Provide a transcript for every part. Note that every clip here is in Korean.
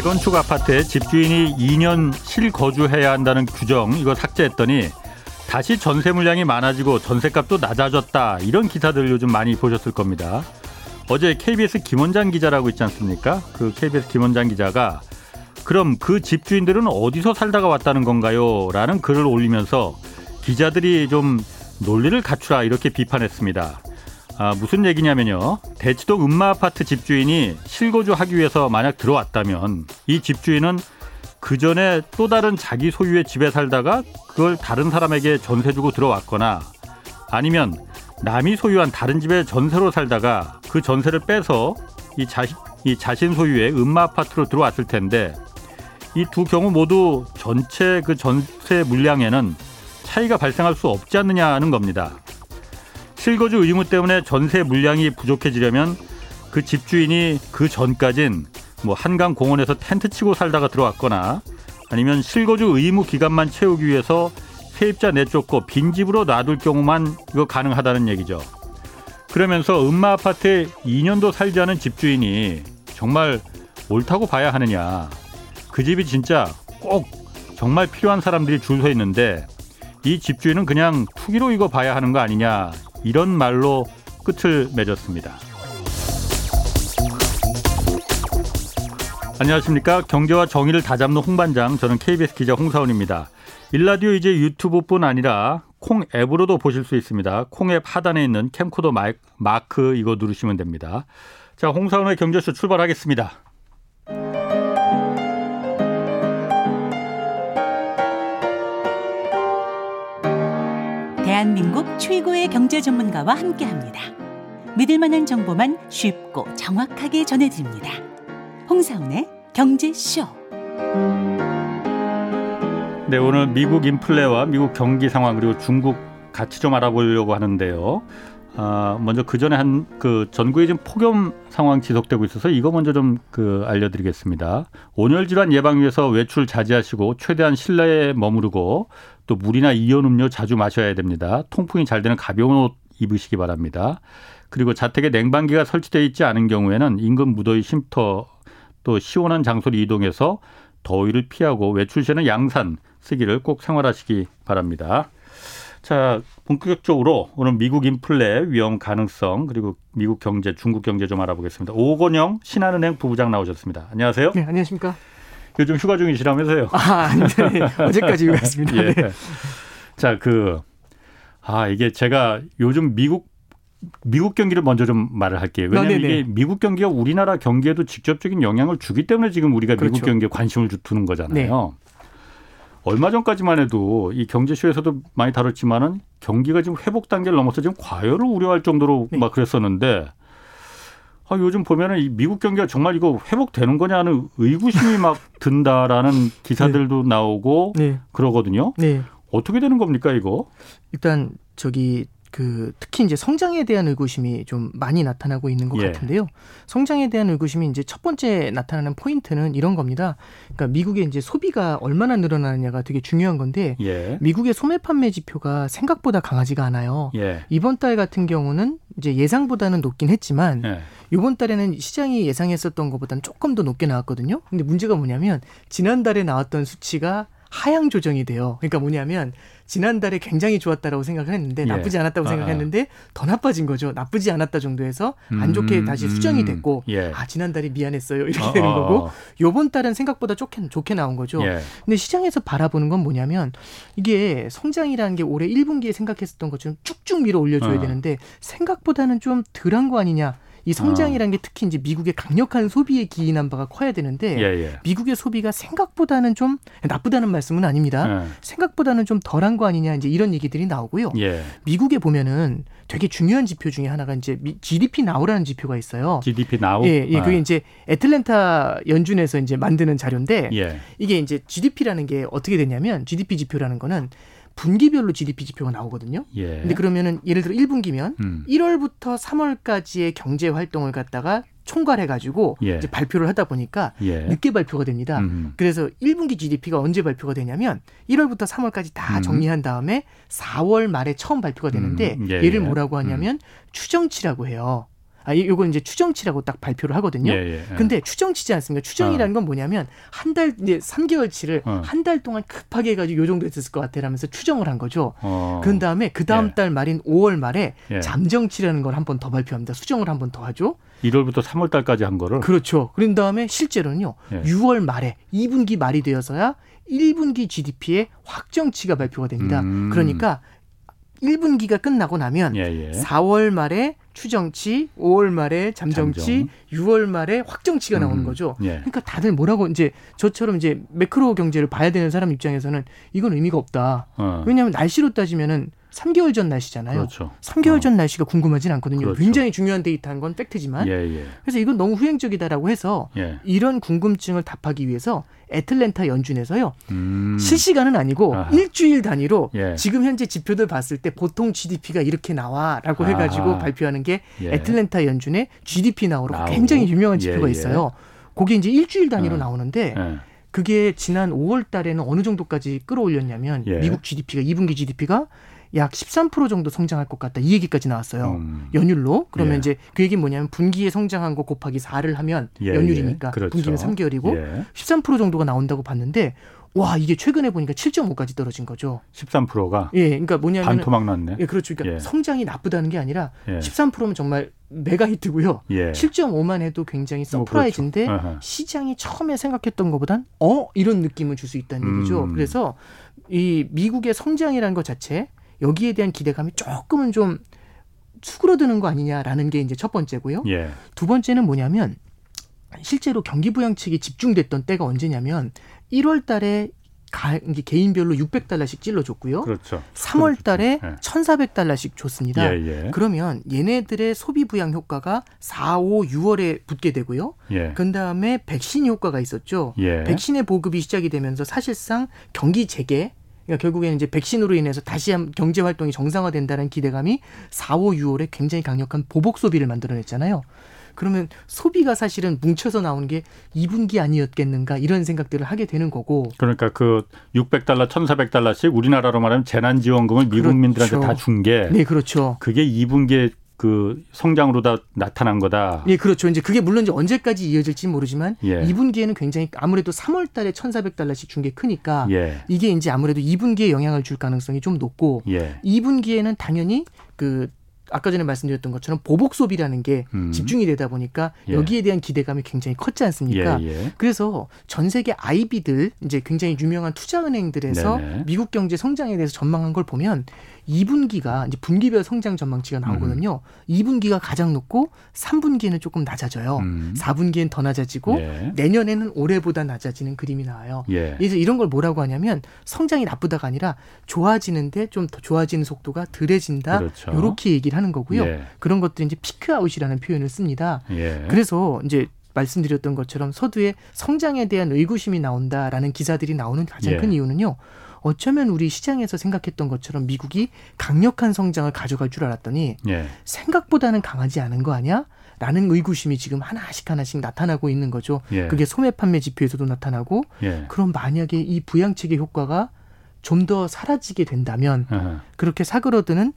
재건축 아파트에 집주인이 2년 실거주해야 한다는 규정 이거 삭제했더니 다시 전세 물량이 많아지고 전세값도 낮아졌다 이런 기사들 요즘 많이 보셨을 겁니다. 어제 KBS 김원장 기자라고 있지 않습니까? 그 KBS 김원장 기자가 그럼 그 집주인들은 어디서 살다가 왔다는 건가요? 라는 글을 올리면서 기자들이 좀 논리를 갖추라 이렇게 비판했습니다. 아, 무슨 얘기냐면요. 대치동 음마 아파트 집주인이 실거주하기 위해서 만약 들어왔다면 이 집주인은 그 전에 또 다른 자기 소유의 집에 살다가 그걸 다른 사람에게 전세 주고 들어왔거나 아니면 남이 소유한 다른 집에 전세로 살다가 그 전세를 빼서 이 자신, 이 자신 소유의 음마 아파트로 들어왔을 텐데 이 두 경우 모두 전체 그 전세 물량에는 차이가 발생할 수 없지 않느냐는 겁니다. 실거주 의무 때문에 전세 물량이 부족해지려면 그 집주인이 그 전까진 뭐 한강 공원에서 텐트 치고 살다가 들어왔거나 아니면 실거주 의무 기간만 채우기 위해서 세입자 내쫓고 빈집으로 놔둘 경우만 이거 가능하다는 얘기죠. 그러면서 음마 아파트에 2년도 살지 않은 집주인이 정말 옳다고 봐야 하느냐. 그 집이 진짜 꼭 정말 필요한 사람들이 줄 서 있는데 이 집주인은 그냥 투기로 이거 봐야 하는 거 아니냐. 이런 말로 끝을 맺었습니다. 안녕하십니까. 경제와 정의를 다잡는 홍반장, 저는 KBS 기자 홍사원입니다. 일라디오 이제 유튜브뿐 아니라 콩 앱으로도 보실 수 있습니다. 콩 앱 하단에 있는 캠코더 마크 이거 누르시면 됩니다. 자, 홍사원의 경제쇼 출발하겠습니다. 대한민국 최고의 경제 전문가와 함께 합니다. 믿을 만한 정보만 쉽고 정확하게 전해드립니다. 홍사운의 경제쇼. 네, 오늘 미국 인플레와 미국 경기 상황 그리고 중국 같이 좀 알아보려고 하는데요. 아, 먼저 그 전에 한 그 전국에 지금 폭염 상황 지속되고 있어서 이거 먼저 좀 그 알려드리겠습니다. 온열 질환 예방 위해서 외출 자제하시고 최대한 실내에 머무르고 또 물이나 이온 음료 자주 마셔야 됩니다. 통풍이 잘 되는 가벼운 옷 입으시기 바랍니다. 그리고 자택에 냉방기가 설치되어 있지 않은 경우에는 인근 무더위 쉼터 또 시원한 장소로 이동해서 더위를 피하고 외출 시에는 양산 쓰기를 꼭 생활하시기 바랍니다. 자, 본격적으로 오늘 미국 인플레 위험 가능성 그리고 미국 경제, 중국 경제 좀 알아보겠습니다. 오건영 신한은행 부부장 나오셨습니다. 안녕하세요. 네, 안녕하십니까. 요즘 휴가 중이시라면서요? 아, 네. 어제까지 휴가했습니다. 예. 네. 자, 그, 아, 이게 제가 요즘 미국 미국 경기를 먼저 좀 말을 할게요. 왜냐하면 아, 이게 미국 경기가 우리나라 경기에도 직접적인 영향을 주기 때문에 지금 우리가 그렇죠. 미국 경기에 관심을 두는 거잖아요. 네. 얼마 전까지만 해도 이 경제쇼에서도 많이 다뤘지만은 경기가 지금 회복 단계를 넘어서 지금 과열을 우려할 정도로 네. 막 그랬었는데 아, 요즘 보면은 이 미국 경기가 정말 이거 회복되는 거냐는 의구심이 막 든다라는 기사들도 네. 나오고 네. 그러거든요. 네. 어떻게 되는 겁니까 이거? 일단 저기 그 특히 이제 성장에 대한 의구심이 좀 많이 나타나고 있는 것 예. 같은데요. 성장에 대한 의구심이 이제 첫 번째 나타나는 포인트는 이런 겁니다. 그러니까 미국의 이제 소비가 얼마나 늘어나느냐가 되게 중요한 건데 예. 미국의 소매 판매 지표가 생각보다 강하지가 않아요. 예. 이번 달 같은 경우는 이제 예상보다는 높긴 했지만 예. 이번 달에는 시장이 예상했었던 것보다는 조금 더 높게 나왔거든요. 근데 문제가 뭐냐면 지난달에 나왔던 수치가 하향 조정이 돼요. 그러니까 뭐냐면 지난달에 굉장히 좋았다라고 생각을 했는데 예. 나쁘지 않았다고 아, 생각했는데 더 나빠진 거죠. 나쁘지 않았다 정도에서 안 좋게 음, 다시 수정이 음. 됐고 예. 아 지난달에 미안했어요 이렇게 어, 되는 어, 거고 어. 요번 달은 생각보다 좋게 좋게 나온 거죠. 예. 근데 시장에서 바라보는 건 뭐냐면 이게 성장이라는 게 올해 1분기에 생각했었던 것처럼 쭉쭉 밀어 올려줘야 어. 되는데 생각보다는 좀 덜한 거 아니냐. 이 성장이라는 게 특히 이제 미국의 강력한 소비에 기인한 바가 커야 되는데 예, 예. 미국의 소비가 생각보다는 좀 나쁘다는 말씀은 아닙니다. 예. 생각보다는 좀 덜한 거 아니냐 이제 이런 얘기들이 나오고요. 예. 미국에 보면은 되게 중요한 지표 중에 하나가 이제 GDP 나우라는 지표가 있어요. GDP 나우. 예, 예, 그게 아. 이제 애틀랜타 연준에서 이제 만드는 자료인데 예. 이게 이제 GDP라는 게 어떻게 되냐면 GDP 지표라는 거는 분기별로 GDP 지표가 나오거든요. 예. 근데 그러면은 예를 들어 1분기면 음. 1월부터 3월까지의 경제 활동을 갖다가 총괄해 가지고 예. 이제 발표를 하다 보니까 예. 늦게 발표가 됩니다. 음. 그래서 1분기 GDP가 언제 발표가 되냐면 1월부터 3월까지 다 음. 정리한 다음에 4월 말에 처음 발표가 되는데 음. 예. 얘를 예. 뭐라고 하냐면 음. 추정치라고 해요. 아, 요건 이제 추정치라고 딱 발표를 하거든요. 예, 예, 예. 근데 추정치지 않습니까? 추정이라는 건 뭐냐면 한 달 이제 3개월치를 어. 한달 동안 급하게 해가지고 요 정도 했을 것 같아라면서 추정을 한 거죠. 어. 그런 다음에 그 다음 예. 달 말인 5월 말에 예. 잠정치라는 걸 한 번 더 발표합니다. 수정을 한 번 더 하죠. 1월부터 3월 달까지 한 거를 그렇죠. 그런 다음에 실제로는요. 예. 6월 말에 2분기 말이 되어서야 1분기 GDP의 확정치가 발표가 됩니다. 음. 그러니까 1분기가 끝나고 나면 예, 예. 4월 말에 추정치, 5월 말에 잠정치, 6월 말에 확정치가 나오는 음, 거죠. 예. 그러니까 다들 뭐라고 이제 저처럼 이제 매크로 경제를 봐야 되는 사람 입장에서는 이건 의미가 없다. 어. 왜냐하면 날씨로 따지면은 3개월 전 날씨잖아요. 그렇죠. 3개월 어. 전 날씨가 궁금하진 않거든요. 그렇죠. 굉장히 중요한 데이터인 건 팩트지만 예, 예. 그래서 이건 너무 후행적이다라고 해서 예. 이런 궁금증을 답하기 위해서 애틀랜타 연준에서요 음. 실시간은 아니고 아하. 일주일 단위로 예. 지금 현재 지표들 봤을 때 보통 GDP가 이렇게 나와라고 아하. 해가지고 발표하는 게 예. 애틀랜타 연준의 GDP 나오로 나오고. 굉장히 유명한 지표가 예, 예. 있어요. 그게 이제 일주일 단위로 어. 나오는데 예. 그게 지난 5월 달에는 어느 정도까지 끌어올렸냐면 예. 미국 GDP가 2분기 GDP가 약 13% 정도 성장할 것 같다. 이 얘기까지 나왔어요. 음. 연율로. 그러면 예. 이제 그 얘기는 뭐냐면 분기에 성장한 거 곱하기 4를 하면 예, 연율이니까 예. 그렇죠. 분기는 3개월이고 예. 13% 정도가 나온다고 봤는데 와, 이게 최근에 보니까 7.5까지 떨어진 거죠. 13%가 예. 그러니까 뭐냐면 반토막 났네. 예, 그렇죠. 그러니까 예. 성장이 나쁘다는 게 아니라 예. 13%면 정말 mega hit고요. 예. 7.5만 해도 굉장히 뭐 surprise인데 그렇죠. 아하. 시장이 처음에 생각했던 것보단 어 이런 느낌을 줄 수 있다는 얘기죠. 음. 그래서 이 미국의 성장이라는 것 자체 여기에 대한 기대감이 조금은 좀 수그러드는 거 아니냐라는 게 이제 첫 번째고요. 예. 두 번째는 뭐냐면 실제로 경기 부양책이 집중됐던 때가 언제냐면 1월 달에 가, 개인별로 600달러씩 찔러줬고요. 그렇죠. 3월 달에 예. 1,400달러씩 줬습니다. 예, 예. 그러면 얘네들의 소비 부양 효과가 4, 5, 6월에 붙게 되고요. 예. 그 다음에 백신 효과가 있었죠. 예. 백신의 보급이 시작이 되면서 사실상 경기 재개, 그러니까 결국에는 이제 백신으로 인해서 다시 한 경제 활동이 정상화된다는 기대감이 4, 5, 6월에 굉장히 강력한 보복 소비를 만들어냈잖아요. 그러면 소비가 사실은 뭉쳐서 나오는 게 2분기 아니었겠는가 이런 생각들을 하게 되는 거고. 그러니까 그 600달러, 1,400달러씩 우리나라로 말하면 재난지원금을 미국민들한테 그렇죠. 다준 게 네, 그렇죠. 그게 2분기에 그 성장으로 다 나타난 거다. 예, 그렇죠. 이제 그게 물론 이제 언제까지 이어질지 모르지만 예. 2분기에는 굉장히 아무래도 3월 달에 1,400달러씩 준 게 크니까 예. 이게 이제 아무래도 2분기에 영향을 줄 가능성이 좀 높고 예. 2분기에는 당연히 그 아까 전에 말씀드렸던 것처럼 보복 소비라는 게 음. 집중이 되다 보니까 예. 여기에 대한 기대감이 굉장히 컸지 않습니까? 예, 예. 그래서 전 세계 IB들 이제 굉장히 유명한 투자 은행들에서 네네. 미국 경제 성장에 대해서 전망한 걸 보면 2분기가 이제 분기별 성장 전망치가 나오거든요. 2분기가 가장 높고 3분기에는 조금 낮아져요. 음. 4분기엔 더 낮아지고 예. 내년에는 올해보다 낮아지는 그림이 나와요. 예. 그래서 이런 걸 뭐라고 하냐면 성장이 나쁘다가 아니라 좋아지는데 좀 더 좋아지는 속도가 덜해진다. 그렇죠. 이렇게 얘기를 하는 거고요. 예. 그런 것들이 이제 피크아웃이라는 표현을 씁니다. 예. 그래서 이제 말씀드렸던 것처럼 서두에 성장에 대한 의구심이 나온다라는 기사들이 나오는 가장 예. 큰 이유는요. 어쩌면 우리 시장에서 생각했던 것처럼 미국이 강력한 성장을 가져갈 줄 알았더니 예. 생각보다는 강하지 않은 거 아니야? 라는 의구심이 지금 하나씩 하나씩 나타나고 있는 거죠. 예. 그게 소매 판매 지표에서도 나타나고 예. 그럼 만약에 이 부양책의 효과가 좀 더 사라지게 된다면 아하. 그렇게 사그러드는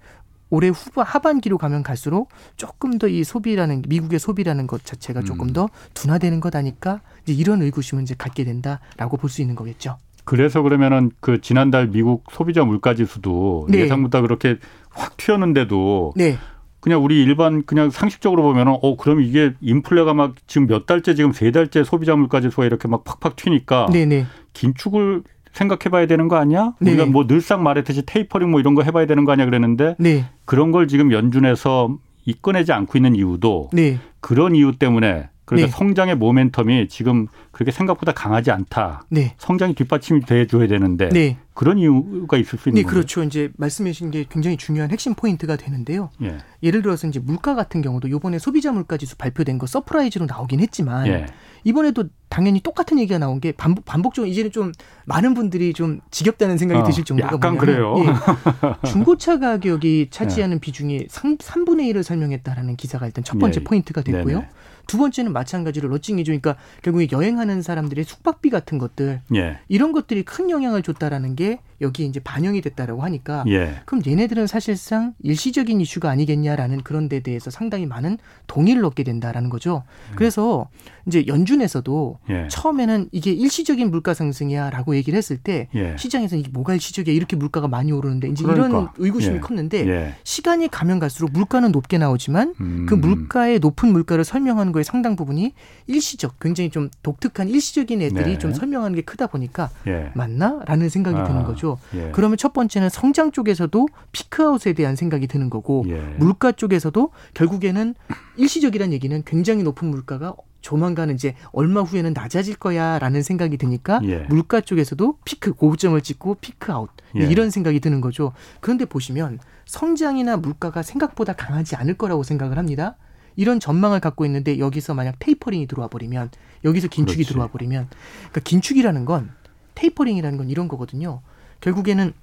올해 후반 하반기로 가면 갈수록 조금 더 이 소비라는 미국의 소비라는 것 자체가 조금 음. 더 둔화되는 것 아닐까 이제 이런 의구심을 이제 갖게 된다라고 볼 수 있는 거겠죠. 그래서 그러면은 그 지난달 미국 소비자 물가 지수도 네. 예상보다 그렇게 확 튀었는데도 네, 그냥 우리 일반 그냥 상식적으로 보면은 어 그럼 이게 인플레가 막 지금 몇 달째 지금 세 달째 소비자 물가 지수가 이렇게 막 팍팍 튀니까 네, 네, 긴축을 생각해 봐야 되는 거 아니야? 네. 우리가 뭐 늘상 말했듯이 테이퍼링 뭐 이런 거 해봐야 되는 거 아니야 그랬는데 네, 그런 걸 지금 연준에서 이꺼내지 않고 있는 이유도 네, 그런 이유 때문에 그러니까 네. 성장의 모멘텀이 지금 그렇게 생각보다 강하지 않다. 네, 성장이 뒷받침이 돼줘야 되는데 네, 그런 이유가 있을 수 있는 네, 거죠. 그렇죠. 이제 말씀해주신 게 굉장히 중요한 핵심 포인트가 되는데요. 예. 예를 들어서 이제 물가 같은 경우도 이번에 소비자 물가 지수 발표된 거 surprise로 나오긴 했지만 예. 이번에도 당연히 똑같은 얘기가 나온 게 반복 반복적으로 이제는 좀 많은 분들이 좀 지겹다는 생각이 어, 드실 정도가 약간 뭐냐면, 그래요. 예, 중고차 가격이 차지하는 비중이 3, 3분의 1을 설명했다라는 기사가 일단 첫 번째 예. 포인트가 됐고요. 네네. 두 번째는 마찬가지로 러칭이죠. 그러니까 결국에 여행하는 사람들의 숙박비 같은 것들 예. 이런 것들이 큰 영향을 줬다라는 게 여기에 이제 반영이 됐다라고 하니까 예. 그럼 얘네들은 사실상 일시적인 이슈가 아니겠냐라는 그런 데 대해서 상당히 많은 동의를 얻게 된다라는 거죠. 그래서 이제 연준에서도 예. 처음에는 이게 일시적인 물가 상승이야라고 얘기를 했을 때 예. 시장에서 이게 뭐가 일시적이야 이렇게 물가가 많이 오르는데 이제 이런 그러니까. 의구심이 예. 컸는데 예. 시간이 가면 갈수록 물가는 높게 나오지만 음. 그 물가의 높은 물가를 설명하는 거에 상당 부분이 일시적, 굉장히 좀 독특한 일시적인 애들이 네. 좀 설명하는 게 크다 보니까 예. 맞나?라는 생각이 아, 드는 거죠. 예. 그러면 첫 번째는 성장 쪽에서도 피크아웃에 대한 생각이 드는 거고 예. 물가 쪽에서도 결국에는 일시적이라는 얘기는 굉장히 높은 물가가 조만간 이제 얼마 후에는 낮아질 거야라는 생각이 드니까 예. 물가 쪽에서도 피크 고점을 찍고 peak out 예. 이런 생각이 드는 거죠. 그런데 보시면 성장이나 물가가 생각보다 강하지 않을 거라고 생각을 합니다. 이런 전망을 갖고 있는데 여기서 만약 tapering이 들어와 버리면 여기서 긴축이 그렇지. 들어와 버리면 그러니까 긴축이라는 건 tapering이라는 건 이런 거거든요. 결국에는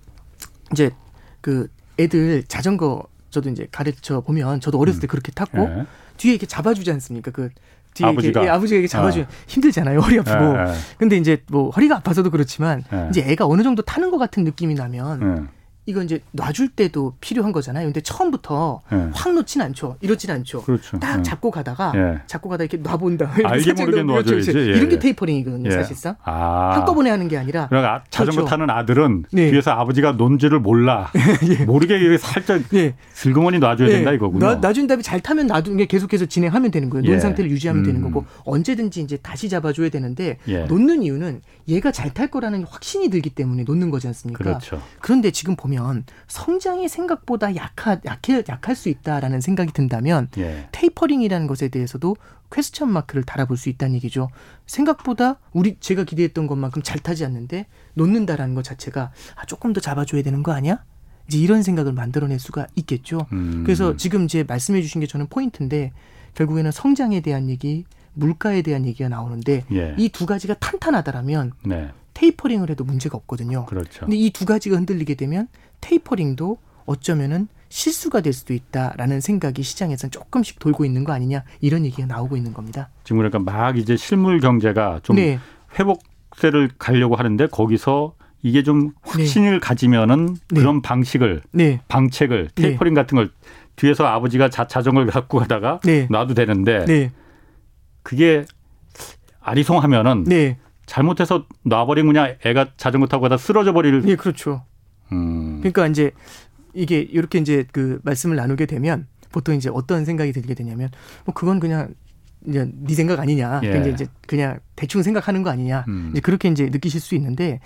이제 그 애들 자전거 저도 이제 가르쳐 보면 저도 어렸을 때 그렇게 탔고 예. 뒤에 이렇게 잡아주지 않습니까? 그 뒤에 아버지가? 이렇게, 예, 아버지가 이렇게 잡아주면 힘들잖아요. 허리 아프고. 예, 예. 근데 이제 뭐 허리가 아파서도 그렇지만 예. 이제 애가 어느 정도 타는 것 같은 느낌이 나면 예. 이거 이제 놔줄 때도 필요한 거잖아요. 근데 처음부터 예. 확 놓진 않죠. 이러진 않죠. 그렇죠. 딱 예. 잡고 가다가 예. 잡고 가다 이렇게 놔본다. 알게 모르게. 그렇죠. 예, 이런 게 예. 테이퍼링이거든요, 예. 사실상. 아. 한꺼번에 하는 게 아니라 그러니까 자전거 그렇죠. 타는 아들은 네. 뒤에서 아버지가 논지를 몰라. 모르게 살짝 예. 슬그머니 놔줘야 예. 된다 이거군요. 놔, 놔준 다음에 잘 타면 놔두는 게 계속해서 진행하면 되는 거예요. 예. 논 상태를 유지하면 되는 음. 거고 언제든지 이제 다시 잡아줘야 되는데 예. 놓는 이유는 얘가 잘 탈 거라는 확신이 들기 때문에 놓는 거지 않습니까? 그렇죠. 그런데 지금 보면 성장이 생각보다 약하, 약해, 약할 수 있다라는 생각이 든다면 예. 테이퍼링이라는 것에 대해서도 퀘스천 마크를 달아볼 수 있다는 얘기죠. 생각보다 우리 제가 기대했던 것만큼 잘 타지 않는데 놓는다라는 것 자체가 아, 조금 더 잡아줘야 되는 거 아니야? 이제 이런 생각을 만들어낼 수가 있겠죠. 음. 그래서 지금 이제 말씀해 주신 게 저는 포인트인데 결국에는 성장에 대한 얘기, 물가에 대한 얘기가 나오는데 예. 이두 가지가 탄탄하다라면 네. 테이퍼링을 해도 문제가 없거든요. 그렇죠. 근데 이 두 가지가 흔들리게 되면 테이퍼링도 어쩌면은 실수가 될 수도 있다라는 생각이 시장에서는 조금씩 돌고 있는 거 아니냐 이런 얘기가 나오고 있는 겁니다. 지금 그러니까 막 이제 실물 경제가 좀 네, 회복세를 가려고 하는데 거기서 이게 좀 확신을 가지면은 네. 그런 방식을 네, 방책을 네. 테이퍼링 같은 걸 뒤에서 아버지가 자, 자전거를 갖고 가다가 네. 놔도 되는데 네, 그게 아리송하면은 네, 잘못해서 놔버리면 그냥 애가 자전거 타고 가다 쓰러져 버릴 네, 그렇죠. 음. 그러니까 이제 이게 이렇게 이제 그 말씀을 나누게 되면 보통 이제 어떤 생각이 들게 되냐면 뭐 그건 그냥 이제 네 생각 아니냐. 예. 그냥 이제 그냥 대충 생각하는 거 아니냐. 음. 이제 그렇게 이제 느끼실 수 있는데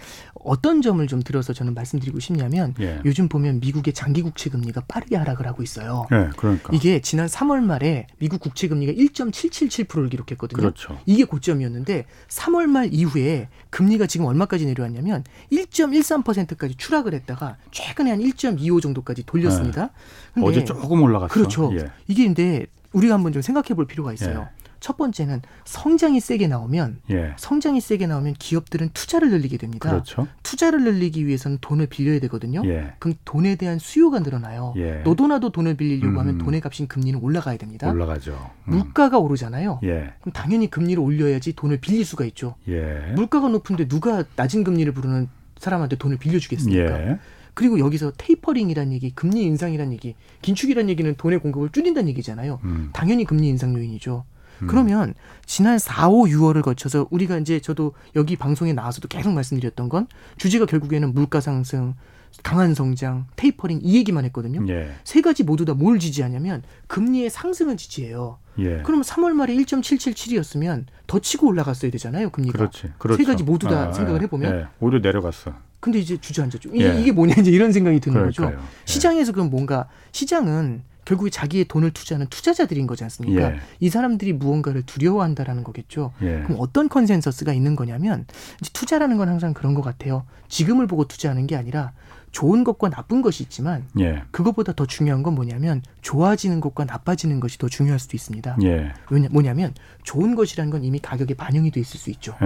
어떤 점을 좀 들어서 저는 말씀드리고 싶냐면 예. 요즘 보면 미국의 장기 국채 금리가 빠르게 하락을 하고 있어요. 예, 그러니까. 이게 지난 3월 말에 미국 국채 금리가 1.777%를 기록했거든요. 그렇죠. 이게 고점이었는데 3월 말 이후에 금리가 지금 얼마까지 내려왔냐면 1.13%까지 추락을 했다가 최근에 한 1.25 정도까지 돌렸습니다. 근데 어제 조금 올라갔어. 그렇죠. 예. 이게 근데 우리가 한번 좀 생각해 볼 필요가 있어요. 예. 첫 번째는 성장이 세게 나오면 예. 성장이 세게 나오면 기업들은 투자를 늘리게 됩니다. 그렇죠. 투자를 늘리기 위해서는 돈을 빌려야 되거든요. 예. 그럼 돈에 대한 수요가 늘어나요. 예. 너도 나도 돈을 빌리려고 음. 하면 돈의 값인 금리는 올라가야 됩니다. 올라가죠. 음. 물가가 오르잖아요. 예. 그럼 당연히 금리를 올려야지 돈을 빌릴 수가 있죠. 예. 물가가 높은데 누가 낮은 금리를 부르는 사람한테 돈을 빌려주겠습니까? 예. 그리고 여기서 테이퍼링이란 얘기, 금리 인상이란 얘기, 긴축이란 얘기는 돈의 공급을 줄인다는 얘기잖아요. 음. 당연히 금리 인상 요인이죠. 음. 그러면 지난 4, 5, 6월을 거쳐서 우리가 이제 저도 여기 방송에 나와서도 계속 말씀드렸던 건 주제가 결국에는 물가 상승, 강한 성장, 테이퍼링 이 얘기만 했거든요. 예. 세 가지 모두 다 뭘 지지하냐면 금리의 상승을 지지해요. 예. 그럼 3월 말에 1.777이었으면 더 치고 올라갔어야 되잖아요, 금리가. 그렇지. 그렇죠. 세 가지 모두 다 아, 생각을 예. 해보면. 예. 오히려 내려갔어. 근데 이제 주저앉았죠. 이게, 예. 이게 뭐냐 이제 이런 생각이 드는 그러니까요. 거죠. 예. 시장에서 그럼 뭔가 시장은 결국에 자기의 돈을 투자하는 투자자들인 거지 않습니까? 예. 이 사람들이 무언가를 두려워한다라는 거겠죠. 예. 그럼 어떤 컨센서스가 있는 거냐면 이제 투자라는 건 항상 그런 것 같아요. 지금을 보고 투자하는 게 아니라 좋은 것과 나쁜 것이 있지만 예. 그것보다 더 중요한 건 뭐냐면 좋아지는 것과 나빠지는 것이 더 중요할 수도 있습니다. 예. 왜냐 뭐냐면 좋은 것이라는 건 이미 가격에 반영이 돼 있을 수 있죠.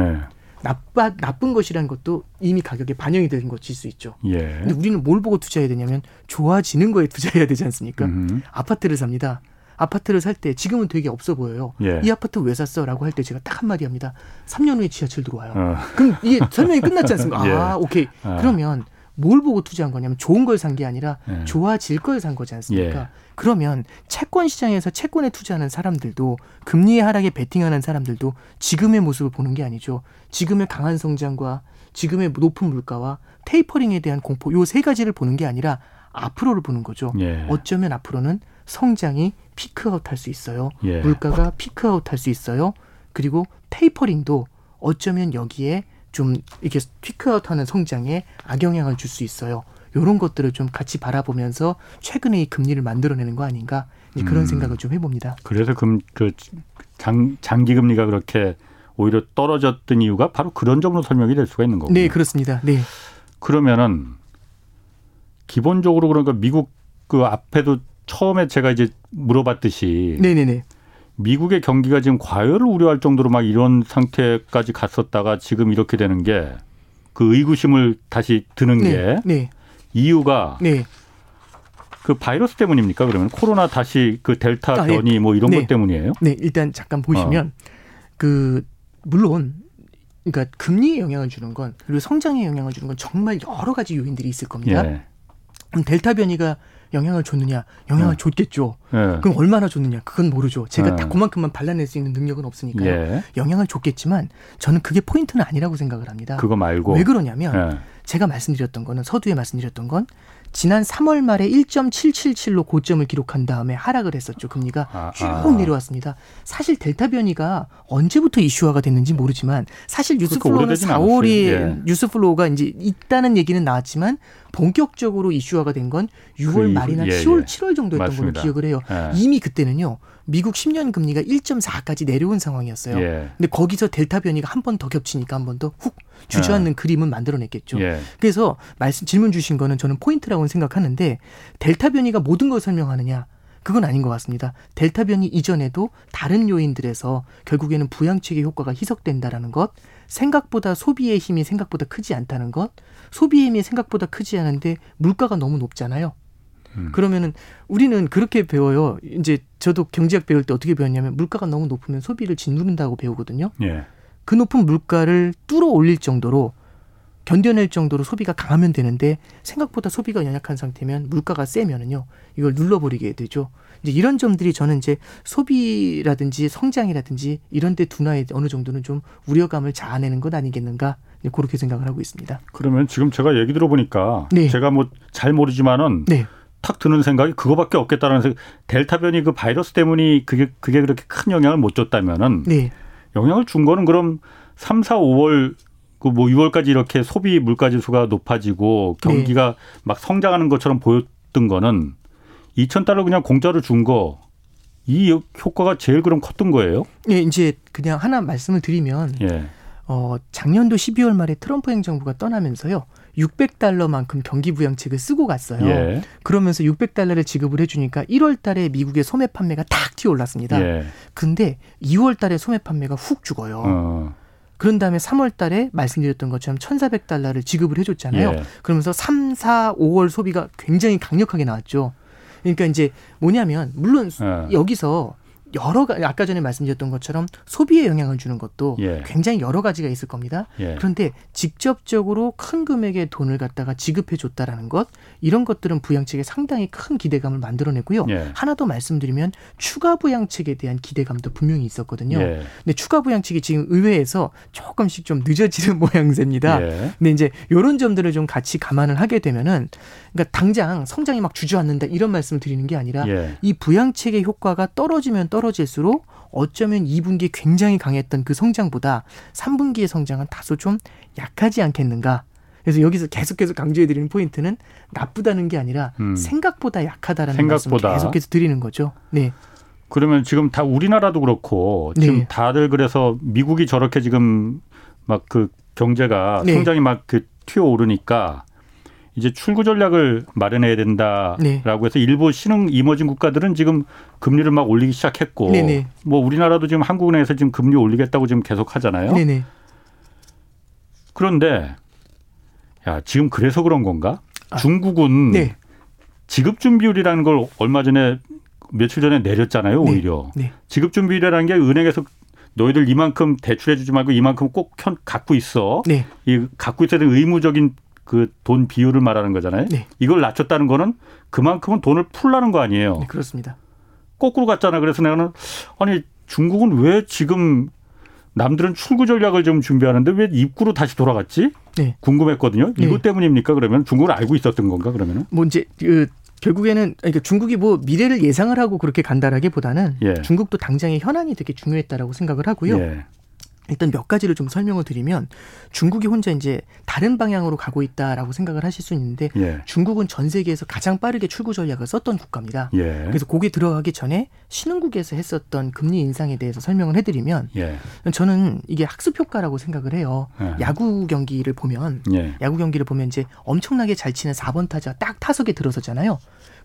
예. 나빠 나쁜 것이라는 것도 이미 가격에 반영이 된 것일 수 있죠. 예. 근데 우리는 뭘 보고 투자해야 되냐면 좋아지는 거에 투자해야 되지 않습니까? 음. 아파트를 삽니다. 아파트를 살 때 지금은 되게 없어 보여요. 예. 이 아파트 왜 샀어?라고 할 때 제가 딱 한마디 합니다. 3년 후에 지하철 들어와요. 어. 그럼 이게 설명이 끝났지 않습니까? 예. 아, 오케이. 아. 그러면 뭘 보고 투자한 거냐면 좋은 걸 산 게 아니라 예. 좋아질 걸 산 거지 않습니까? 예. 그러면 채권 시장에서 채권에 투자하는 사람들도 금리의 하락에 베팅하는 사람들도 지금의 모습을 보는 게 아니죠. 지금의 강한 성장과 지금의 높은 물가와 테이퍼링에 대한 공포 요 세 가지를 보는 게 아니라 앞으로를 보는 거죠. 예. 어쩌면 앞으로는 성장이 피크아웃 할 수 있어요. 예. 물가가 피크아웃 할 수 있어요. 그리고 테이퍼링도 어쩌면 여기에 좀 이렇게 피크아웃 하는 성장에 악영향을 줄 수 있어요. 이런 것들을 좀 같이 바라보면서 최근에 이 금리를 만들어내는 거 아닌가 이제 그런 음. 생각을 좀 해봅니다. 그래서 금, 그 장, 장기 금리가 그렇게 오히려 떨어졌던 이유가 바로 그런 점으로 설명이 될 수가 있는 거고. 네, 그렇습니다. 네, 그러면은 기본적으로 그러니까 미국 그 앞에도 처음에 제가 이제 물어봤듯이 네, 네, 네. 미국의 경기가 지금 과열을 우려할 정도로 막 이런 상태까지 갔었다가 지금 이렇게 되는 게 그 의구심을 다시 드는 네, 게 네, 이유가 네, 그 바이러스 때문입니까? 그러면 코로나 다시 그 델타 아, 예. 변이 뭐 이런 네. 것 때문이에요? 네. 일단 잠깐 보시면 어. 그 물론 그러니까 금리에 영향을 주는 건 그리고 성장에 영향을 주는 건 정말 여러 가지 요인들이 있을 겁니다. 예. 델타 변이가 영향을 줬느냐? 영향을 네. 줬겠죠. 예. 그럼 얼마나 줬느냐? 그건 모르죠. 제가 네. 다 그만큼만 발라낼 수 있는 능력은 없으니까요. 예. 영향을 줬겠지만 저는 그게 포인트는 아니라고 생각을 합니다. 그거 말고 왜 그러냐면 예. 제가 말씀드렸던 거는 서두에 말씀드렸던 건 지난 3월 말에 1.777로 고점을 기록한 다음에 하락을 했었죠. 금리가 아, 쭉 아. 내려왔습니다. 사실 델타 변이가 언제부터 이슈화가 됐는지 모르지만 사실 뉴스 그렇게 flow는 오래되진 4월이 않았어요. 예. 뉴스 flow가 이제 있다는 얘기는 나왔지만 본격적으로 이슈화가 된 건 6월 그 말이나 예, 10월, 예. 7월 정도였던 맞습니다. 걸로 기억을 해요. 예. 이미 그때는요. 미국 10년 금리가 1.4까지 내려온 상황이었어요. 예. 근데 거기서 델타 변이가 한 번 더 겹치니까 한 번 더 훅 주저앉는 그림은 만들어냈겠죠. 예. 그래서 말씀 질문 주신 거는 저는 포인트라고 생각하는데 델타 변이가 모든 걸 설명하느냐? 그건 아닌 것 같습니다. 델타 변이 이전에도 다른 요인들에서 결국에는 부양책의 효과가 희석된다라는 것, 생각보다 소비의 힘이 생각보다 크지 않다는 것, 소비의 힘이 생각보다 크지 않은데 물가가 너무 높잖아요. 음. 그러면은 우리는 그렇게 배워요. 이제 저도 경제학 배울 때 어떻게 배웠냐면 물가가 너무 높으면 소비를 짓누른다고 배우거든요. 예. 그 높은 물가를 뚫어 올릴 정도로 견뎌낼 정도로 소비가 강하면 되는데 생각보다 소비가 연약한 상태면 물가가 세면은요 이걸 눌러버리게 되죠. 이제 이런 점들이 저는 이제 소비라든지 성장이라든지 이런 데 둔화에 어느 정도는 좀 우려감을 자아내는 것 아니겠는가 그렇게 생각을 하고 있습니다. 그러면 지금 제가 얘기 들어보니까 네. 제가 뭐 잘 모르지만은 네, 탁 드는 생각이 그거밖에 없겠다라는 생각. 델타 변이 그 바이러스 때문이 그게 그게 그렇게 큰 영향을 못 줬다면은 네, 영향을 준 거는 그럼 3, 4, 5월 그 뭐 6월까지 이렇게 소비 물가 지수가 높아지고 경기가 막 성장하는 것처럼 보였던 거는 2천 달러 그냥 공짜로 준 거 이 효과가 제일 그럼 컸던 거예요? 예, 이제 그냥 하나 말씀을 드리면 예. 어, 작년도 12월 말에 트럼프 행정부가 떠나면서요. 600달러만큼 경기 부양책을 쓰고 갔어요. 예. 그러면서 600달러를 지급을 해주니까 1월 달에 미국의 소매 판매가 탁 튀어 올랐습니다. 예. 근데 2월 달에 소매 판매가 훅 죽어요. 어. 그런 다음에 3월 달에 말씀드렸던 것처럼 1,400달러를 지급을 해줬잖아요. 예. 그러면서 3, 4, 5월 소비가 굉장히 강력하게 나왔죠. 그러니까 이제 뭐냐면 물론 예. 여기서 여러 가지 아까 전에 말씀드렸던 것처럼 소비에 영향을 주는 것도 예. 굉장히 여러 가지가 있을 겁니다. 예. 그런데 직접적으로 큰 금액의 돈을 갖다가 지급해 줬다라는 것 이런 것들은 부양책에 상당히 큰 기대감을 만들어내고요. 예. 하나 더 말씀드리면 추가 부양책에 대한 기대감도 분명히 있었거든요. 예. 근데 추가 부양책이 지금 의회에서 조금씩 좀 늦어지는 모양새입니다. 예. 근데 이제 이런 점들을 좀 같이 감안을 하게 되면은 그러니까 당장 성장이 막 주저앉는다 이런 말씀을 드리는 게 아니라 예. 이 부양책의 효과가 떨어지면 떨어질수록 어쩌면 2분기에 굉장히 강했던 그 성장보다 3분기의 성장은 다소 좀 약하지 않겠는가. 그래서 여기서 계속해서 강조해 드리는 포인트는 나쁘다는 게 아니라 음. 생각보다 약하다라는 생각보다. 말씀을 계속해서 드리는 거죠. 네, 그러면 지금 다 우리나라도 그렇고 지금 네. 다들 그래서 미국이 저렇게 지금 막 그 경제가 네. 성장이 막 그 튀어 오르니까 이제 출구 전략을 마련해야 네. 된다라고 해서 일부 신흥 이머징 국가들은 지금 금리를 막 올리기 시작했고 네네. 뭐 우리나라도 지금 한국은행에서 지금 금리 올리겠다고 지금 계속 하잖아요. 네네. 그런데 야 지금 그래서 그런 건가? 아, 중국은 네, 지급 준비율이라는 걸 얼마 전에 며칠 전에 내렸잖아요. 네. 오히려 네, 지급 준비율이라는 게 은행에서 너희들 이만큼 대출해주지 말고 이만큼 꼭 현, 갖고 있어. 네, 이 갖고 있어야 되는 의무적인 그 돈 비율을 말하는 거잖아요. 네. 이걸 낮췄다는 거는 그만큼은 돈을 풀라는 거 아니에요. 네, 그렇습니다. 거꾸로 갔잖아. 그래서 내가는 아니 중국은 왜 지금 남들은 출구 전략을 좀 준비하는데 왜 입구로 다시 돌아갔지? 네. 궁금했거든요. 네. 이것 때문입니까? 그러면 중국은 알고 있었던 건가? 그러면은? 뭐 이제 그 결국에는 그러니까 중국이 뭐 미래를 예상을 하고 그렇게 간다라기보다는 예. 중국도 당장의 현안이 되게 중요했다라고 생각을 하고요. 예. 일단 몇 가지를 좀 설명을 드리면 중국이 혼자 이제 다른 방향으로 가고 있다라고 생각을 하실 수 있는데 예. 중국은 전 세계에서 가장 빠르게 출구 전략을 썼던 국가입니다. 예. 그래서 거기에 들어가기 전에 신흥국에서 했었던 금리 인상에 대해서 설명을 해드리면 예. 저는 이게 학습 효과라고 생각을 해요. 예. 야구 경기를 보면 예. 야구 경기를 보면 이제 엄청나게 잘 치는 4번 타자 딱 타석에 들어서잖아요.